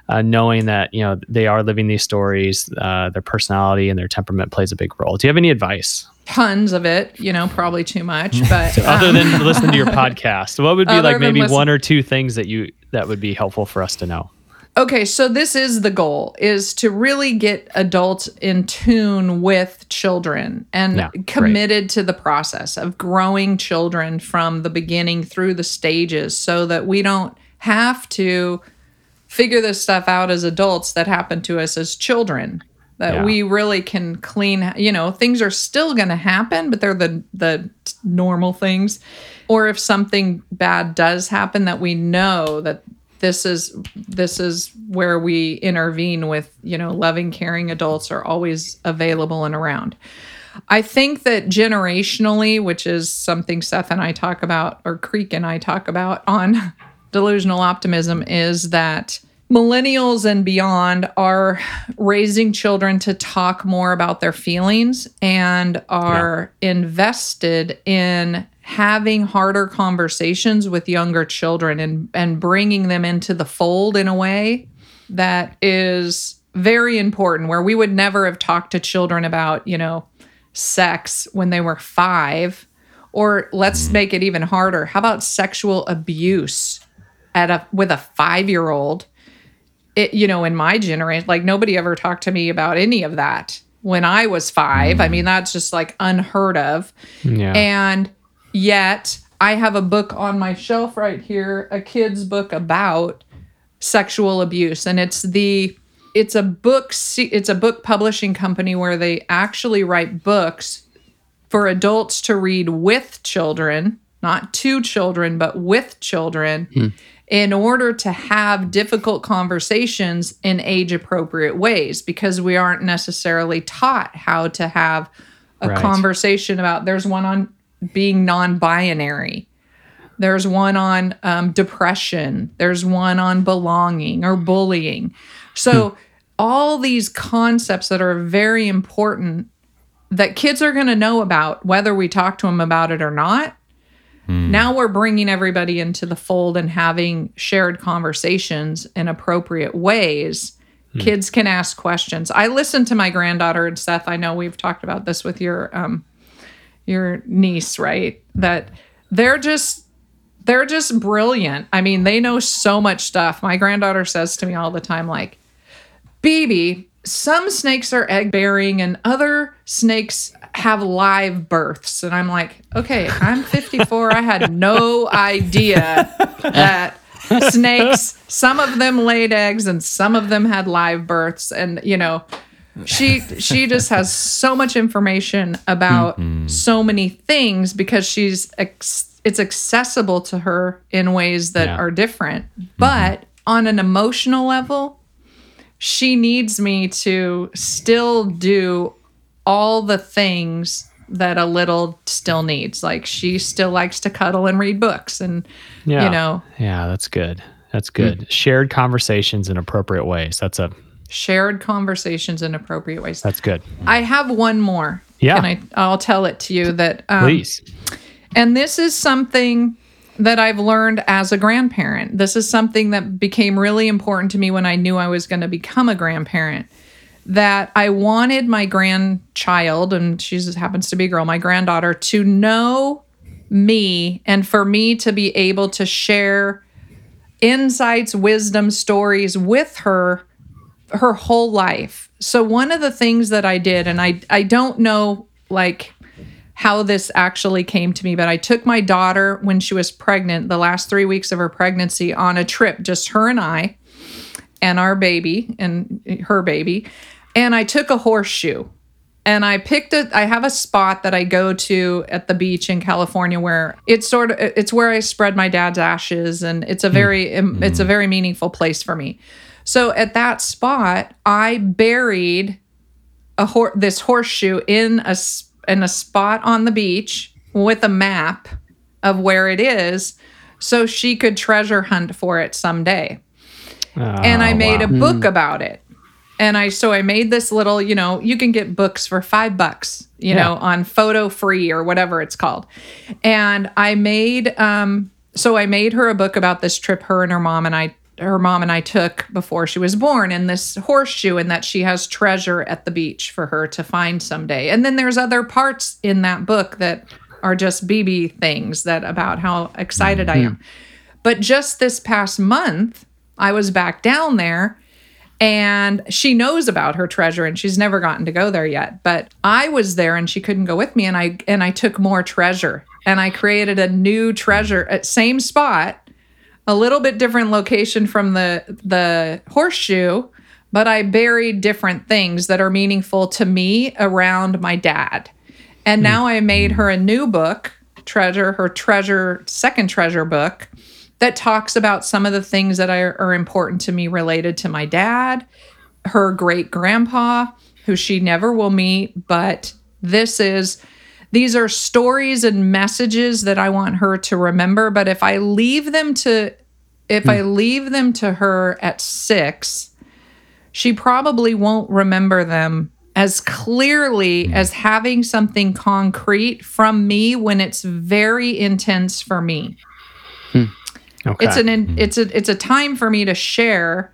S2: uh, knowing that you know they are living these stories, uh, their personality and their temperament plays a big role. Do you have any advice
S4: Tons of it, you know, probably too much, [LAUGHS] but [LAUGHS]
S2: other
S4: um,
S2: than listening to your [LAUGHS] podcast? What would be like maybe
S4: listen-
S2: one or two things that you that would be helpful for us to know?
S4: Okay, so this is the goal is to really get adults in tune with children and
S2: Yeah, great.
S4: committed to the process of growing children from the beginning through the stages so that we don't have to figure this stuff out as adults that happened to us as children. That
S2: Yeah.
S4: we really can clean, you know, things are still going to happen, but they're the the normal things. Or if something bad does happen that we know that this is this is where we intervene with, you know, loving caring adults are always available and around. I think that generationally, which is something Seth and I talk about, or Creek and I talk about on [LAUGHS] delusional optimism, is that millennials and beyond are raising children to talk more about their feelings and are invested in having harder conversations with younger children and, and bringing them into the fold in a way that is very important where we would never have talked to children about you know sex when they were five or let's mm. make it even harder how about sexual abuse at a with a five year old it you know in my generation like nobody ever talked to me about any of that when i was five i mean that's just like unheard of
S2: Yeah.
S4: and yet I have a book on my shelf right here, a kid's book about sexual abuse and it's the it's a book it's a book publishing company where they actually write books for adults to read with children, not to children, but with children. Hmm. In order to have difficult conversations in age appropriate ways, because we aren't necessarily taught how to have a
S2: Right.
S4: conversation about. There's one on being non binary. There's one on um, depression. There's one on belonging or bullying. So, all these concepts that are very important that kids are going to know about, whether we talk to them about it or not. Now we're bringing everybody into the fold and having shared conversations in appropriate ways. Kids can ask questions. I listen to my granddaughter and Seth. I know we've talked about this with your um, your niece, right? That they're just they're just brilliant. I mean, they know so much stuff. My granddaughter says to me all the time, like, Baby, some snakes are egg bearing and other snakes have live births. And I'm like, okay, I'm 54. I had no idea that snakes, some of them laid eggs and some of them had live births. And, you know, she she just has so much information about mm-hmm. so many things because she's ex- it's accessible to her in ways that
S2: Yeah.
S4: are different. Mm-hmm. But on an emotional level, she needs me to still do all the things that a little still needs. Like she still likes to cuddle and read books and
S2: Yeah.
S4: you know,
S2: Yeah, that's good. That's good. Shared conversations in appropriate ways. That's a
S4: shared conversations in appropriate ways.
S2: that's good.
S4: I have one more.
S2: Yeah.
S4: And I I'll tell it to you that um,
S2: Please.
S4: And this is something that I've learned as a grandparent. This is something that became really important to me when I knew I was going to become a grandparent. That I wanted my grandchild, and she just happens to be a girl, my granddaughter, to know me and for me to be able to share insights, wisdom, stories with her her whole life. So one of the things that I did, and I I don't know like how this actually came to me, but I took my daughter when she was pregnant, the last three weeks of her pregnancy, on a trip, just her and I, and our baby and her baby. And I took a horseshoe and I picked it. I have a spot that I go to at the beach in California where it's sort of it's where I spread my dad's ashes, and it's a hmm. very hmm. it's a very meaningful place for me. So at that spot, I buried a hor- this horseshoe in a s- in a spot on the beach with a map of where it is, so she could treasure hunt for it someday and I
S2: Oh,
S4: made
S2: wow.
S4: a book hmm. about it. And I so I made this little, you know, you can get books for five bucks, you
S2: Yeah.
S4: know, on photo free or whatever it's called. And I made um so I made her a book about this trip her and her mom and I her mom and I took before she was born and this horseshoe and that she has treasure at the beach for her to find someday. And then there's other parts in that book that are just BB things that about how excited I am. But just this past month, I was back down there and she knows about her treasure and she's never gotten to go there yet. But i was there and she couldn't go with me and i and i took more treasure. And i created a new treasure at same spot a little bit different location from the the horseshoe but i buried different things that are meaningful to me around my dad. And hmm. now i made her a new book treasure her treasure second treasure book that talks about some of the things that are, are important to me related to my dad, her great grandpa, who she never will meet, but this is these are stories and messages that I want her to remember, but if I leave them to if I hmm. leave them to her at 6, she probably won't remember them as clearly hmm. as having something concrete from me when it's very intense for me. Hmm.
S2: Okay.
S4: It's an in, mm-hmm. it's a it's a time for me to share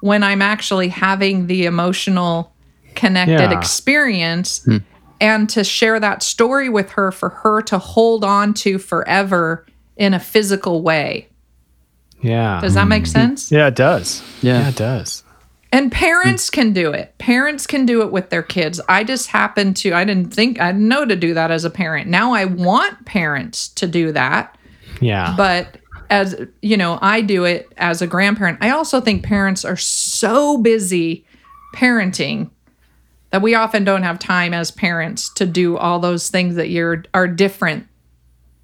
S4: when I'm actually having the emotional connected
S2: Yeah.
S4: experience hmm. and to share that story with her for her to hold on to forever in a physical way.
S2: yeah.
S4: Does that make mm-hmm. sense?
S2: Yeah, it does.
S3: Yeah.
S2: it does.
S4: And parents mm. can do it. Parents can do it with their kids. I just happened to I didn't think I didn't know to do that as a parent. Now I want parents to do that.
S2: Yeah.
S4: but as you know i do it as a grandparent i also think parents are so busy parenting that we often don't have time as parents to do all those things that you're are different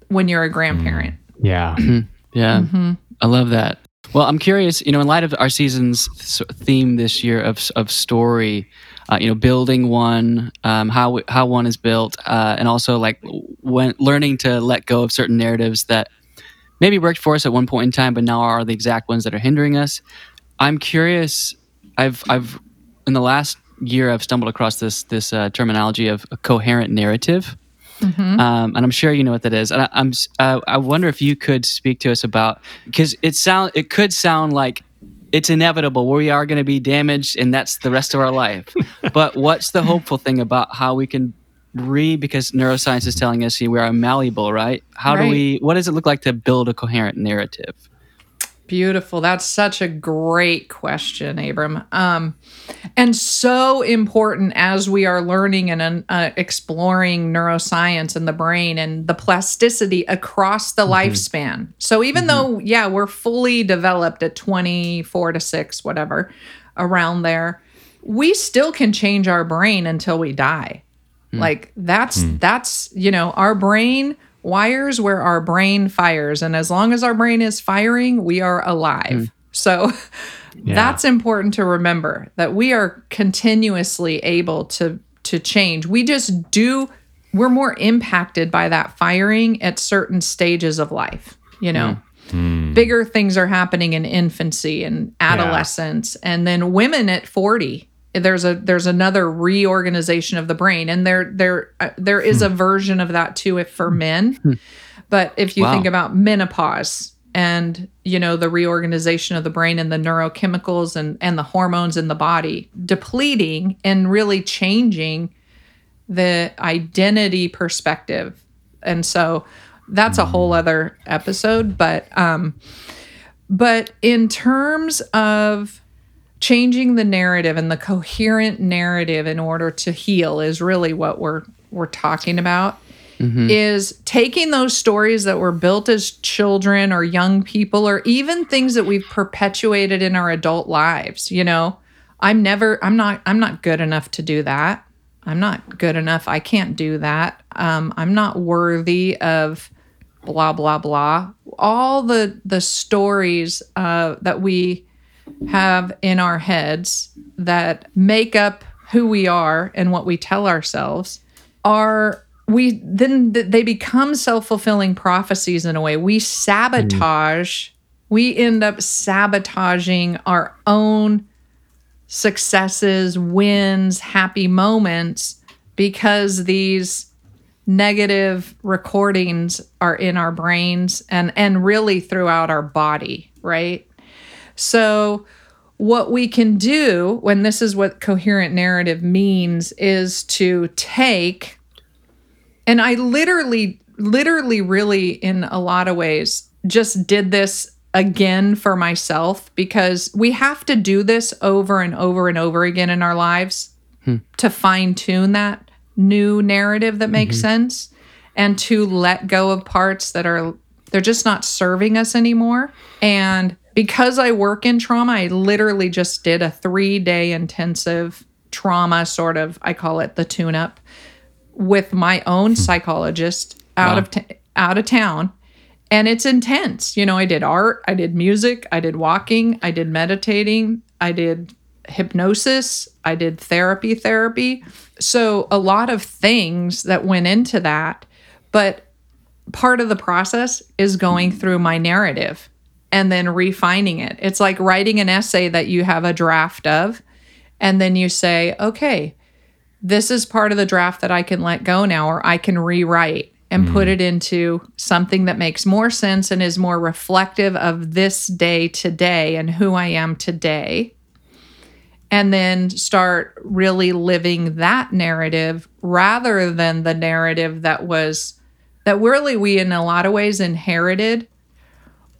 S4: when you're a grandparent
S2: yeah. [CLEARS THROAT]
S3: Yeah,
S4: Mm-hmm.
S3: I love that. Well, I'm curious. You know, in light of our season's theme this year of of story, uh, you know, building one, um, how how one is built, uh, and also like when learning to let go of certain narratives that maybe worked for us at one point in time, but now are the exact ones that are hindering us. I'm curious. I've I've in the last year I've stumbled across this this uh, terminology of a coherent narrative. Um, and I'm sure you know what that is. And I, I'm uh, I wonder if you could speak to us about because it sound it could sound like it's inevitable where we are going to be damaged and that's the rest of our life. [LAUGHS] but what's the hopeful thing about how we can re because neuroscience is telling us we are malleable, right? How do we? What does it look like to build a coherent narrative?
S4: Beautiful. That's such a great question, Abram. Um, and so important as we are learning and uh, exploring neuroscience and the brain and the plasticity across the lifespan. So even though, yeah, we're fully developed at 24 to 6, whatever, around there, we still can change our brain until we die. Hmm. Like that's hmm. that's you know our brain wires where our brain fires. And as long as our brain is firing we are alive. Hmm. So [LAUGHS] that's important to remember that we are continuously able to to change. We just do we're more impacted by that firing at certain stages of life, you know. Bigger things are happening in infancy and adolescence and then women at 40 there's a there's another reorganization of the brain. And there there uh, there is a version of that too if for men. But if you
S3: Wow.
S4: think about menopause and you know the reorganization of the brain and the neurochemicals and and the hormones in the body depleting and really changing the identity perspective. And so that's a whole other episode but um but in terms of changing the narrative and the coherent narrative in order to heal is really what we're we're talking about is taking those stories that were built as children or young people or even things that we've perpetuated in our adult lives you know? I'm never i'm not i'm not good enough to do that. I'm not good enough. I can't do that. Um, i'm not worthy of blah blah blah. All the the stories uh, that we have in our heads that make up who we are and what we tell ourselves are we then they become self-fulfilling prophecies in a way. We sabotage we end up sabotaging our own successes wins happy moments because these negative recordings are in our brains and and really throughout our body right so, what we can do when this is what coherent narrative means is to take, and I literally, literally, really, in a lot of ways, just did this again for myself because we have to do this over and over and over again in our lives hmm. to fine tune that new narrative that makes mm-hmm. sense and to let go of parts that are they're just not serving us anymore. And because I work in trauma I literally just did a 3-day intensive trauma sort of I call it the tune up with my own hmm. psychologist out of t- out of town and it's intense. You know, I did art, I did music, I did walking, I did meditating, I did hypnosis, I did therapy therapy. So a lot of things that went into that, but part of the process is going hmm. through my narrative and then refining it. It's like writing an essay that you have a draft of and then you say, "Okay, this is part of the draft that I can let go now, or I can rewrite and mm-hmm. put it into something that makes more sense and is more reflective of this day today and who I am today. And then start really living that narrative rather than the narrative that was, that really we in a lot of ways inherited,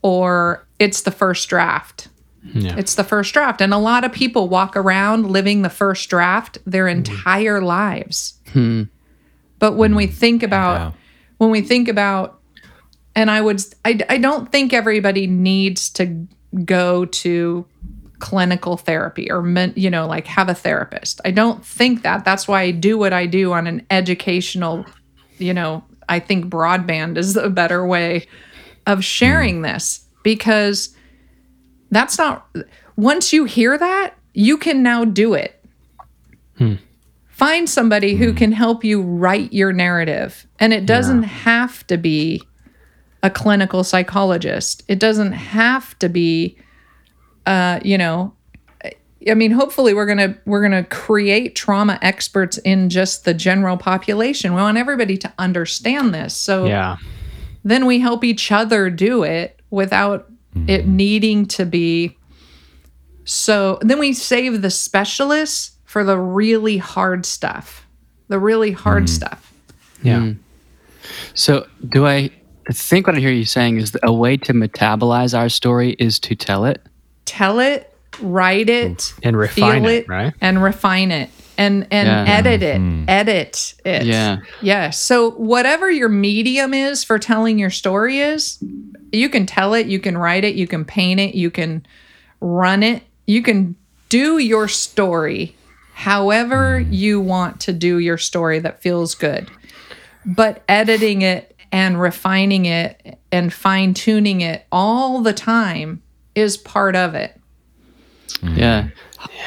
S4: or it's the first draft.
S2: Yeah.
S4: It's the first draft. And a lot of people walk around living the first draft their entire lives. Hmm. But when we hmm. think about,
S1: Yeah.
S4: when we think about, and I would, I, I don't think everybody needs to go to clinical therapy or, you know, like have a therapist. I don't think that. That's why I do what I do on an educational, you know, I think broadband is a better way of sharing hmm. this because that's not once you hear that you can now do it. Find somebody who can help you write your narrative. And it doesn't have to be a clinical psychologist. It doesn't have to be uh, you know i mean hopefully we're gonna we're gonna create trauma experts in just the general population. We want everybody to understand this. So
S2: Yeah.
S4: then we help each other do it without it mm-hmm. needing to be so then we save the specialists for the really hard stuff the really hard mm-hmm. stuff
S2: Yeah. Mm-hmm.
S3: So, do I think what I hear you saying is a way to metabolize our story is to tell it?
S4: tell it write it
S2: And refine
S4: feel
S2: it, right?
S4: and refine it and and
S3: Yeah.
S4: edit it hmm. edit it.
S3: Yeah.
S4: yeah. So whatever your medium is for telling your story is you can tell it you can write it you can paint it you can run it. You can do your story however hmm. you want to do your story that feels good. But editing it and refining it and fine tuning it all the time is part of it.
S3: Yeah. Mm-hmm.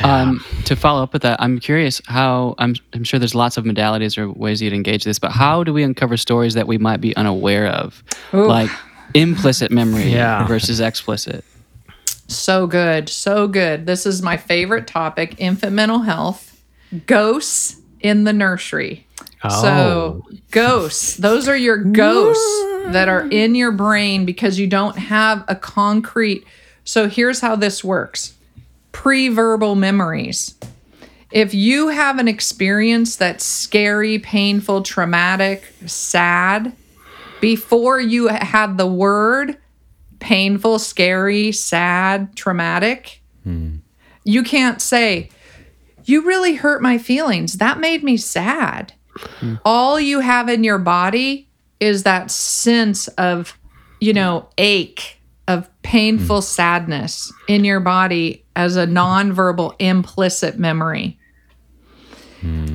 S3: Um, to follow up with that, I'm curious how I'm, I'm sure there's lots of modalities or ways you'd engage this, but how do we uncover stories that we might be unaware of, like implicit memory
S2: Yeah.
S3: versus explicit?
S4: So good. So good. This is my favorite topic infant mental health, ghosts in the nursery.
S2: Oh.
S4: So, ghosts, those are your [LAUGHS] ghosts that are in your brain because you don't have a concrete. So, here's how this works pre verbal memories. If you have an experience that's scary, painful, traumatic, sad, before you had the word painful, scary, sad, traumatic, you can't say, You really hurt my feelings. That made me sad. All you have in your body is that sense of, you know, ache, of painful hmm. sadness in your body as a nonverbal implicit memory.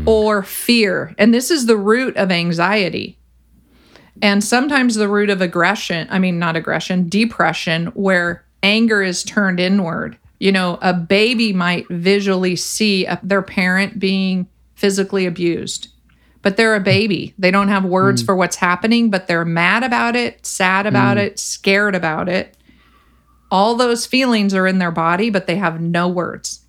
S4: Or fear. And this is the root of anxiety. And sometimes the root of aggression i mean not aggression depression where anger is turned inward. You know a baby might visually see a, their parent being physically abused but they're a baby. They don't have words mm. for what's happening but they're mad about it sad about mm. it scared about it all those feelings are in their body but they have no words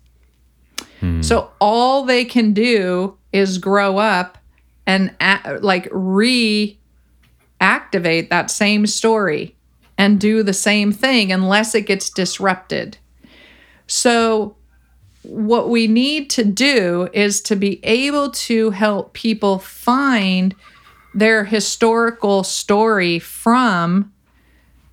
S4: hmm. so all they can do is grow up and a- like re activate that same story and do the same thing unless it gets disrupted. So, what we need to do is to be able to help people find their historical story from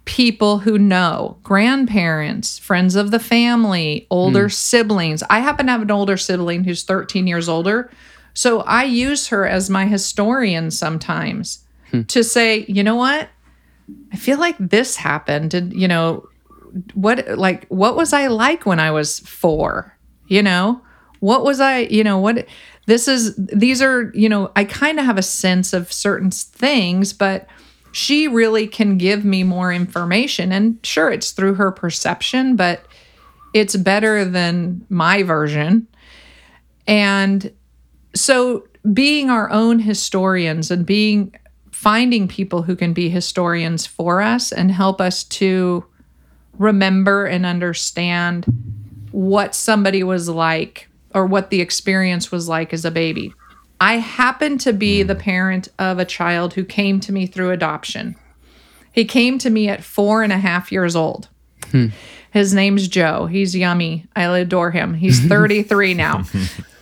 S4: people who know grandparents, friends of the family, older hmm. siblings. I happen to have an older sibling who's 13 years older. So I use her as my historian sometimes hmm. to say, you know what? I feel like this happened. And, you know, what, like, what was I like when I was four? You know, what was I, you know, what, this is, these are, you know, I kind of have a sense of certain things, but she really can give me more information. And sure, it's through her perception, but it's better than my version. And so being our own historians and being finding people who can be historians for us and help us to remember and understand what somebody was like or what the experience was like as a baby. I happen to be hmm. the parent of a child who came to me through adoption. He came to me at four and a half years old. Hmm. His name's Joe. He's yummy. I adore him. He's [LAUGHS] 33 now. [LAUGHS]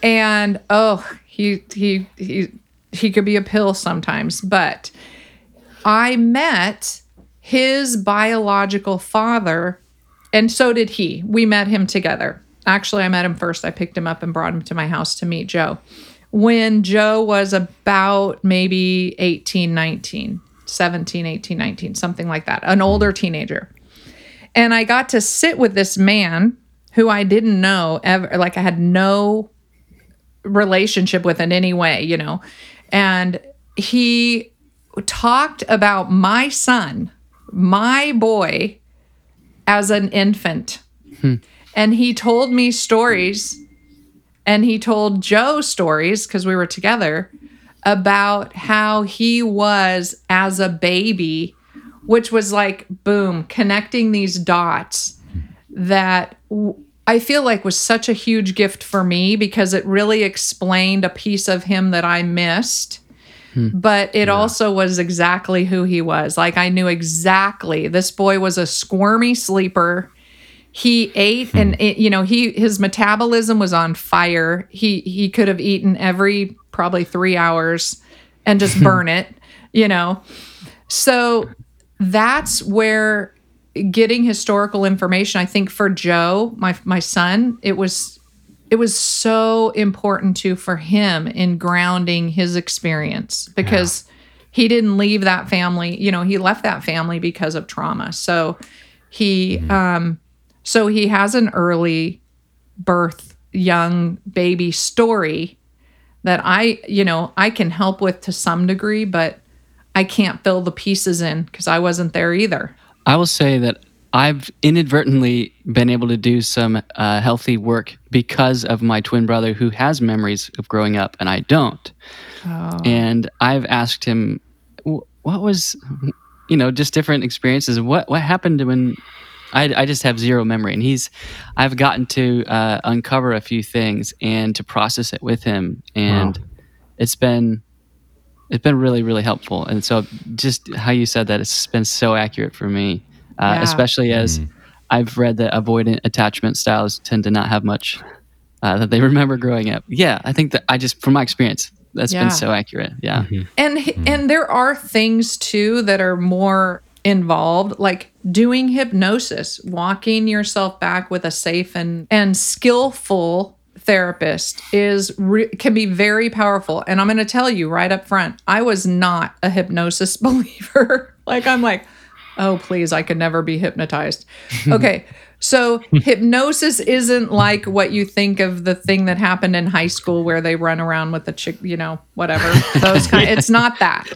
S4: And oh, he he he he could be a pill sometimes, but I met his biological father and so did he. We met him together. Actually, I met him first. I picked him up and brought him to my house to meet Joe. When Joe was about maybe 18, 19, 17, 18, 19, something like that, an older teenager. And I got to sit with this man who I didn't know ever, like I had no relationship with in any way, you know. And he talked about my son, my boy, as an infant. Hmm. And he told me stories and he told Joe stories because we were together about how he was as a baby, which was like, boom, connecting these dots that I feel like was such a huge gift for me because it really explained a piece of him that I missed. Hmm. But it also was exactly who he was. Like I knew exactly this boy was a squirmy sleeper. He ate and it, you know, he his metabolism was on fire. He he could have eaten every probably 3 hours and just [LAUGHS] burn it, you know. So that's where getting historical information i think for joe my my son it was it was so important too for him in grounding his experience because he didn't leave that family you know he left that family because of trauma so he um so he has an early birth young baby story that i you know i can help with to some degree but i can't fill the pieces in because i wasn't there either
S3: I will say that I've inadvertently been able to do some uh, healthy work because of my twin brother who has memories of growing up and I don't. And I've asked him, what was, you know, just different experiences. What what happened when I, I just have zero memory, and he's, I've gotten to uh, uncover a few things and to process it with him, and it's been, it's been really really helpful. And so just how you said that, it's been so accurate for me, uh,
S4: Yeah.
S3: especially as I've read that avoidant attachment styles tend to not have much uh, that they remember growing up. Yeah, I think that I just from my experience, that's
S4: Yeah.
S3: been so accurate. Yeah.
S4: and and there are things too that are more involved like doing hypnosis walking yourself back with a safe and and skillful therapist is re- can be very powerful. And i'm going to tell you right up front i was not a hypnosis [LAUGHS] believer. Like i'm like oh please i could never be hypnotized. [LAUGHS] Okay so hypnosis isn't like what you think of the thing that happened in high school where they run around with the chick you know whatever those [LAUGHS] kind it's not that.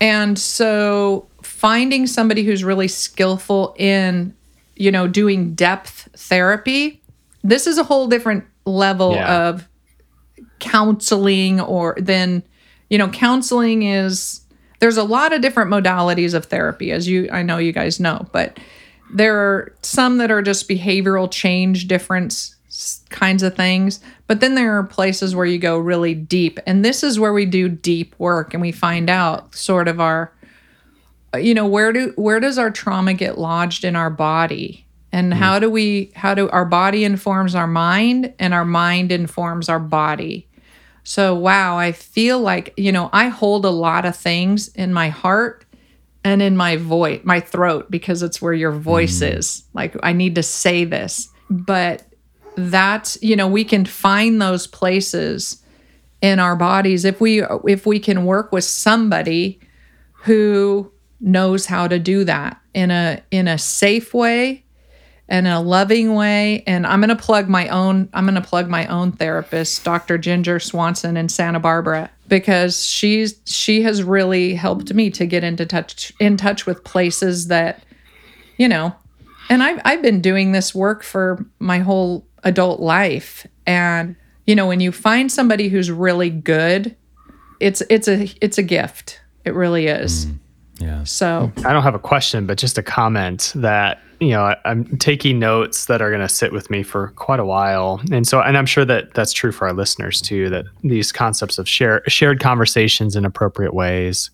S4: And so finding somebody who's really skillful in you know doing depth therapy this is a whole different level
S1: Yeah.
S4: of counseling or then you know counseling is there's a lot of different modalities of therapy as you I know you guys know but there are some that are just behavioral change difference kinds of things but then there are places where you go really deep and this is where we do deep work and we find out sort of our you know where do where does our trauma get lodged in our body and how do we how do our body informs our mind and our mind informs our body so wow i feel like you know i hold a lot of things in my heart and in my voice, my throat, because it's where your voice mm. is. Like, I need to say this. But that's, you know, we can find those places in our bodies if we if we can work with somebody who knows how to do that in a in a safe way and in a loving way. And i'm going to plug my own i'm going to plug my own therapist dr ginger swanson in santa barbara because she's she has really helped me to get into touch in touch with places that you know and i've, I've been doing this work for my whole adult life. And you know when you find somebody who's really good it's it's a it's a gift. It really is mm.
S1: Yeah.
S4: so
S2: I don't have a question, but just a comment that you know I, I'm taking notes that are going to sit with me for quite a while, and so and I'm sure that that's true for our listeners too. That these concepts of share shared conversations in appropriate ways,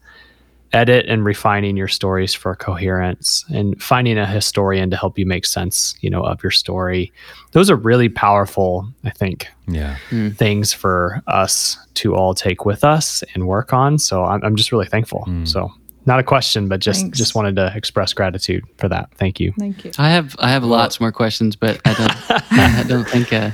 S2: edit and refining your stories for coherence, and finding a historian to help you make sense, you know, of your story. Those are really powerful, I think,
S1: Yeah. Hmm.
S2: things for us to all take with us and work on. So I'm, I'm just really thankful. Hmm. So not a question, but just
S4: Thanks.
S2: just wanted to express gratitude for that. Thank you.
S4: thank you
S3: I have I have lots more questions, but I don't I [LAUGHS] don't think uh,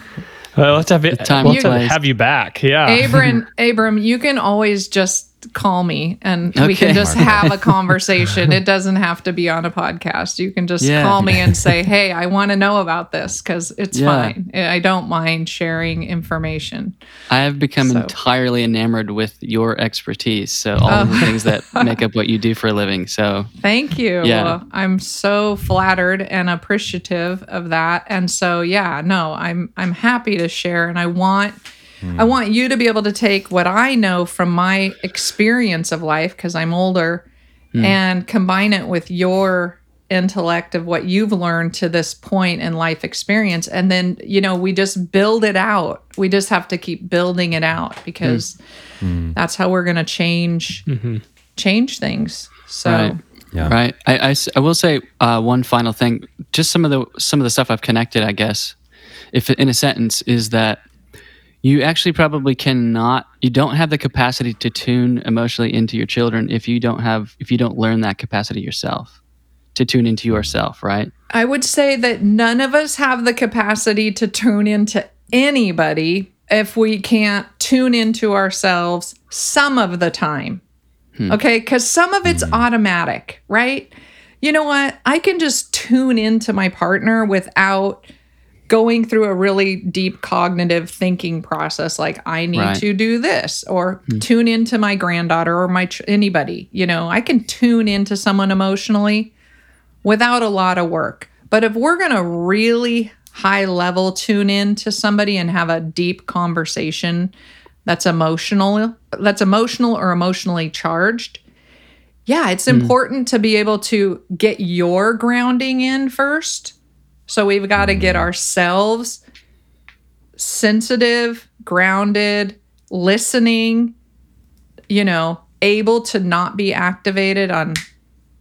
S2: Well, let's have, it,
S3: time
S2: we'll have,
S3: place.
S2: have you back. Yeah.
S4: Abram, [LAUGHS] Abram, you can always just call me and we can just have a conversation. [LAUGHS] It doesn't have to be on a podcast. You can just
S3: Yeah.
S4: call me and [LAUGHS] say, "Hey, I want to know about this" because it's
S3: Yeah.
S4: fine. I don't mind sharing information.
S3: I have become
S4: So-
S3: entirely enamored with your expertise. So all of the oh. things that [LAUGHS] make up what you do for a living. So
S4: Thank you.
S3: Yeah.
S4: I'm so flattered and appreciative of that. And so yeah, no, I'm I'm happy to share and I want I want you to be able to take what I know from my experience of life because I'm older hmm. and combine it with your intellect of what you've learned to this point in life experience and then you know we just build it out we just have to keep building it out because hmm. Hmm. that's how we're going to change mm-hmm. change things so
S3: Right.
S1: Yeah.
S3: Right. I, I s- I will say uh, one final thing. Just some of the some of the stuff I've connected, I guess, if in a sentence, is that you actually probably cannot. You don't have the capacity to tune emotionally into your children if you don't have if you don't learn that capacity yourself to tune into yourself. Right.
S4: I would say that none of us have the capacity to tune into anybody if we can't tune into ourselves some of the time. Hmm. Okay, because some of it's hmm. automatic, right? You know what? I can just tune into my partner without going through a really deep cognitive thinking process like I need
S3: Right.
S4: to do this or hmm. tune into my granddaughter or my ch- anybody. You know, I can tune into someone emotionally without a lot of work. But if we're going to really high level tune in to somebody and have a deep conversation that's emotional, that's emotional or emotionally charged, yeah, it's hmm. important to be able to get your grounding in first. So we've got to get ourselves sensitive, grounded, listening, you know, able to not be activated on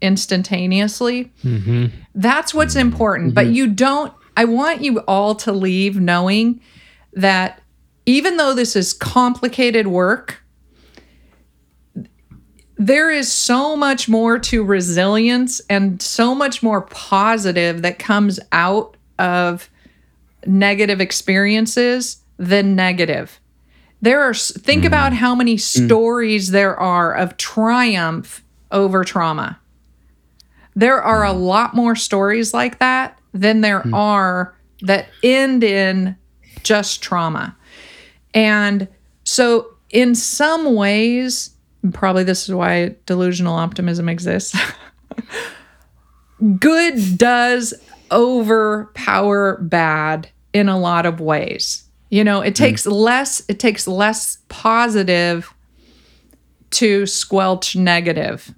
S4: instantaneously. Mm-hmm. That's what's important. But mm-hmm. you don't, I want you all to leave knowing that even though this is complicated work, there is so much more to resilience and so much more positive that comes out of negative experiences than negative. There are think mm. about how many mm. stories there are of triumph over trauma. There are a mm. lot more stories like that than there are that end in just trauma. And so, in some ways, probably this is why delusional optimism exists, [LAUGHS] good does overpower bad in a lot of ways. You know, it hmm. takes less, it takes less positive to squelch negative,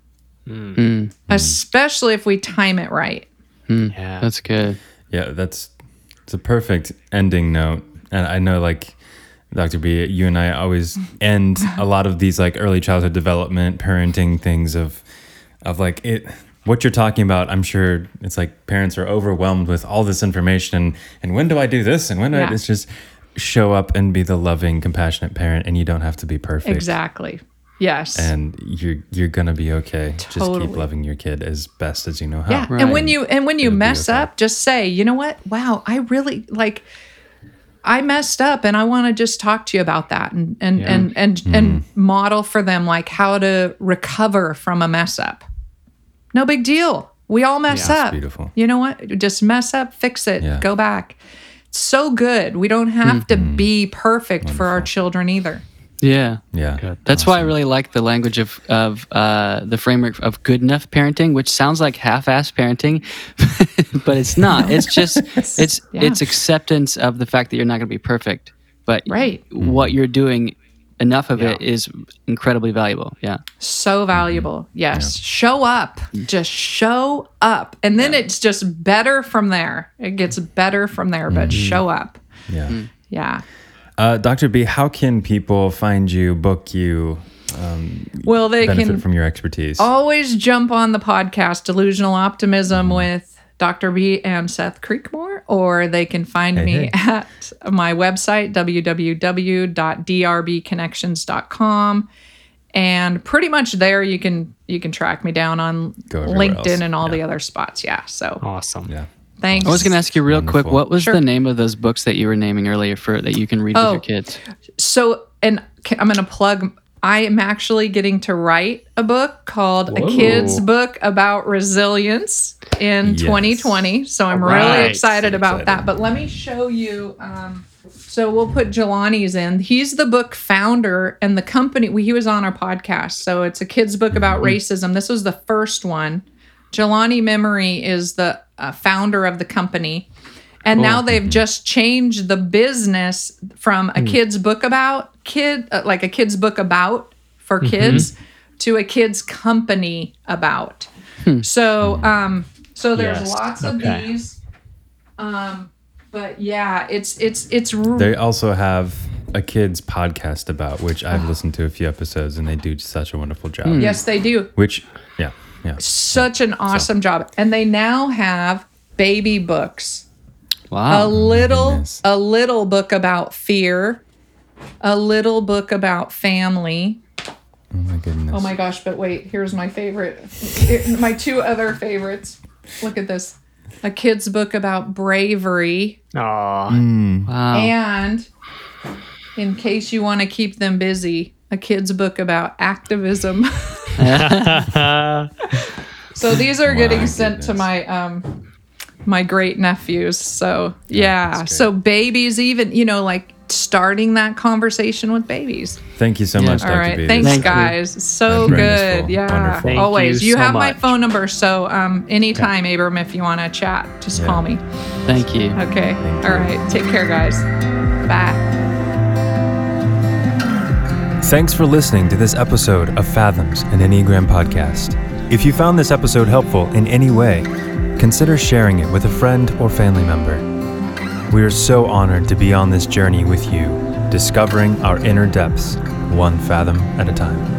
S4: hmm. Hmm. especially if we time it right.
S2: Yeah.
S3: That's good.
S1: Yeah, that's it's a perfect ending note. And I know like Dr. B, you and I always end a lot of these like early childhood development, parenting things of of like it what you're talking about, I'm sure it's like parents are overwhelmed with all this information and, and when do I do this and when do I it's just show up and be the loving, compassionate parent and you don't have to be perfect.
S4: Exactly. Yes.
S1: and you're you're gonna be okay.
S4: Totally.
S1: Just keep loving your kid as best as you know how.
S4: Yeah. And when you and when you
S1: It'll
S4: mess
S1: okay.
S4: up, just say, you know what? Wow, I really like I messed up and I want to just talk to you about that and and and and,
S1: Mm-hmm.
S4: and model for them like how to recover from a mess up. No big deal. We all mess
S1: Yeah,
S4: up.
S1: beautiful.
S4: You know what? Just mess up, fix it,
S1: Yeah.
S4: go back. It's so good. We don't have to
S1: Mm-hmm.
S4: be perfect for our children either.
S3: Yeah.
S1: Yeah.
S3: That's why I really like the language of of uh, the framework of good enough parenting, which sounds like half-ass parenting, [LAUGHS] but it's not. It's just [LAUGHS] it's
S4: Yeah.
S3: it's acceptance of the fact that you're not going to be perfect, but
S4: Right.
S3: what mm-hmm. you're doing, enough of it is incredibly valuable. Yeah.
S4: So mm-hmm. valuable. Yes. Show up. Just show up. And then it's just better from there. It gets better from there, but mm-hmm. show up.
S1: Yeah.
S4: Yeah.
S1: Uh, Dr. B, how can people find you, book you, um,
S4: Well, they
S1: benefit
S4: can
S1: from your expertise?
S4: always jump on the podcast Delusional Optimism with Dr. B and Seth Creekmore, or they can find
S1: Hey,
S4: me
S1: hey. [LAUGHS]
S4: at my website, www.drbconnections.com. And pretty much there you can you can track me down on LinkedIn
S1: else.
S4: and all the other spots. Yeah. So
S2: Awesome.
S1: yeah.
S4: Thanks.
S3: I was going to ask you real quick, what was
S4: Sure.
S3: the name of those books that you were naming earlier for that you can read with
S4: Oh.
S3: your kids?
S4: So, and I'm going to plug. I am actually getting to write a book called A Kid's Book About Resilience in
S1: Yes.
S4: 2020. So I'm really excited
S1: So
S4: about
S1: excited.
S4: that. But let me show you. Um, so we'll put Jelani's in. He's the book founder and the company. We, he was on our podcast. So it's a kid's book about racism. This was the first one. Jelani Memory is the uh, founder of the company. And now they've just changed the business from a kid's book about kid, uh, like a kid's book about for kids, to a kid's company about. So, um, so there's
S2: Yes.
S4: lots of
S2: Okay.
S4: these. Um, but yeah, it's it's it's r-
S1: They also have a kids podcast about which I've listened to a few episodes and they do such a wonderful job.
S4: yes they do
S1: Which, yeah, yeah.
S4: such an awesome job, and they now have baby books.
S3: Wow.
S4: A little
S1: goodness.
S4: a little book about fear a little book about family
S1: Oh my goodness.
S4: oh my gosh but wait here's my favorite my two other favorites look at this a kid's book about bravery
S2: Aw. Hmm.
S3: wow.
S4: and in case you want to keep them busy a kid's book about activism [LAUGHS] [LAUGHS] so these are getting sent to my um my great nephews. So yeah so babies even you know like starting that conversation with babies.
S1: Thank you so much,
S4: all
S1: Dr.
S4: right.
S1: B.
S4: thanks
S1: This-
S3: Thank you.
S4: guys. So
S1: That's
S4: good. Yeah.
S2: Thank
S4: always.
S2: you
S4: you
S2: so
S4: have my phone number so um anytime abram if you want to chat just
S1: Yeah.
S4: call me.
S3: Thank you.
S4: okay.
S1: Thank
S4: all
S1: you.
S4: right. Take care guys. Bye
S1: Thanks for listening to this episode of Fathoms, an Enneagram podcast. If you found this episode helpful in any way, consider sharing it with a friend or family member. We are so honored to be on this journey with you, discovering our inner depths, one fathom at a time.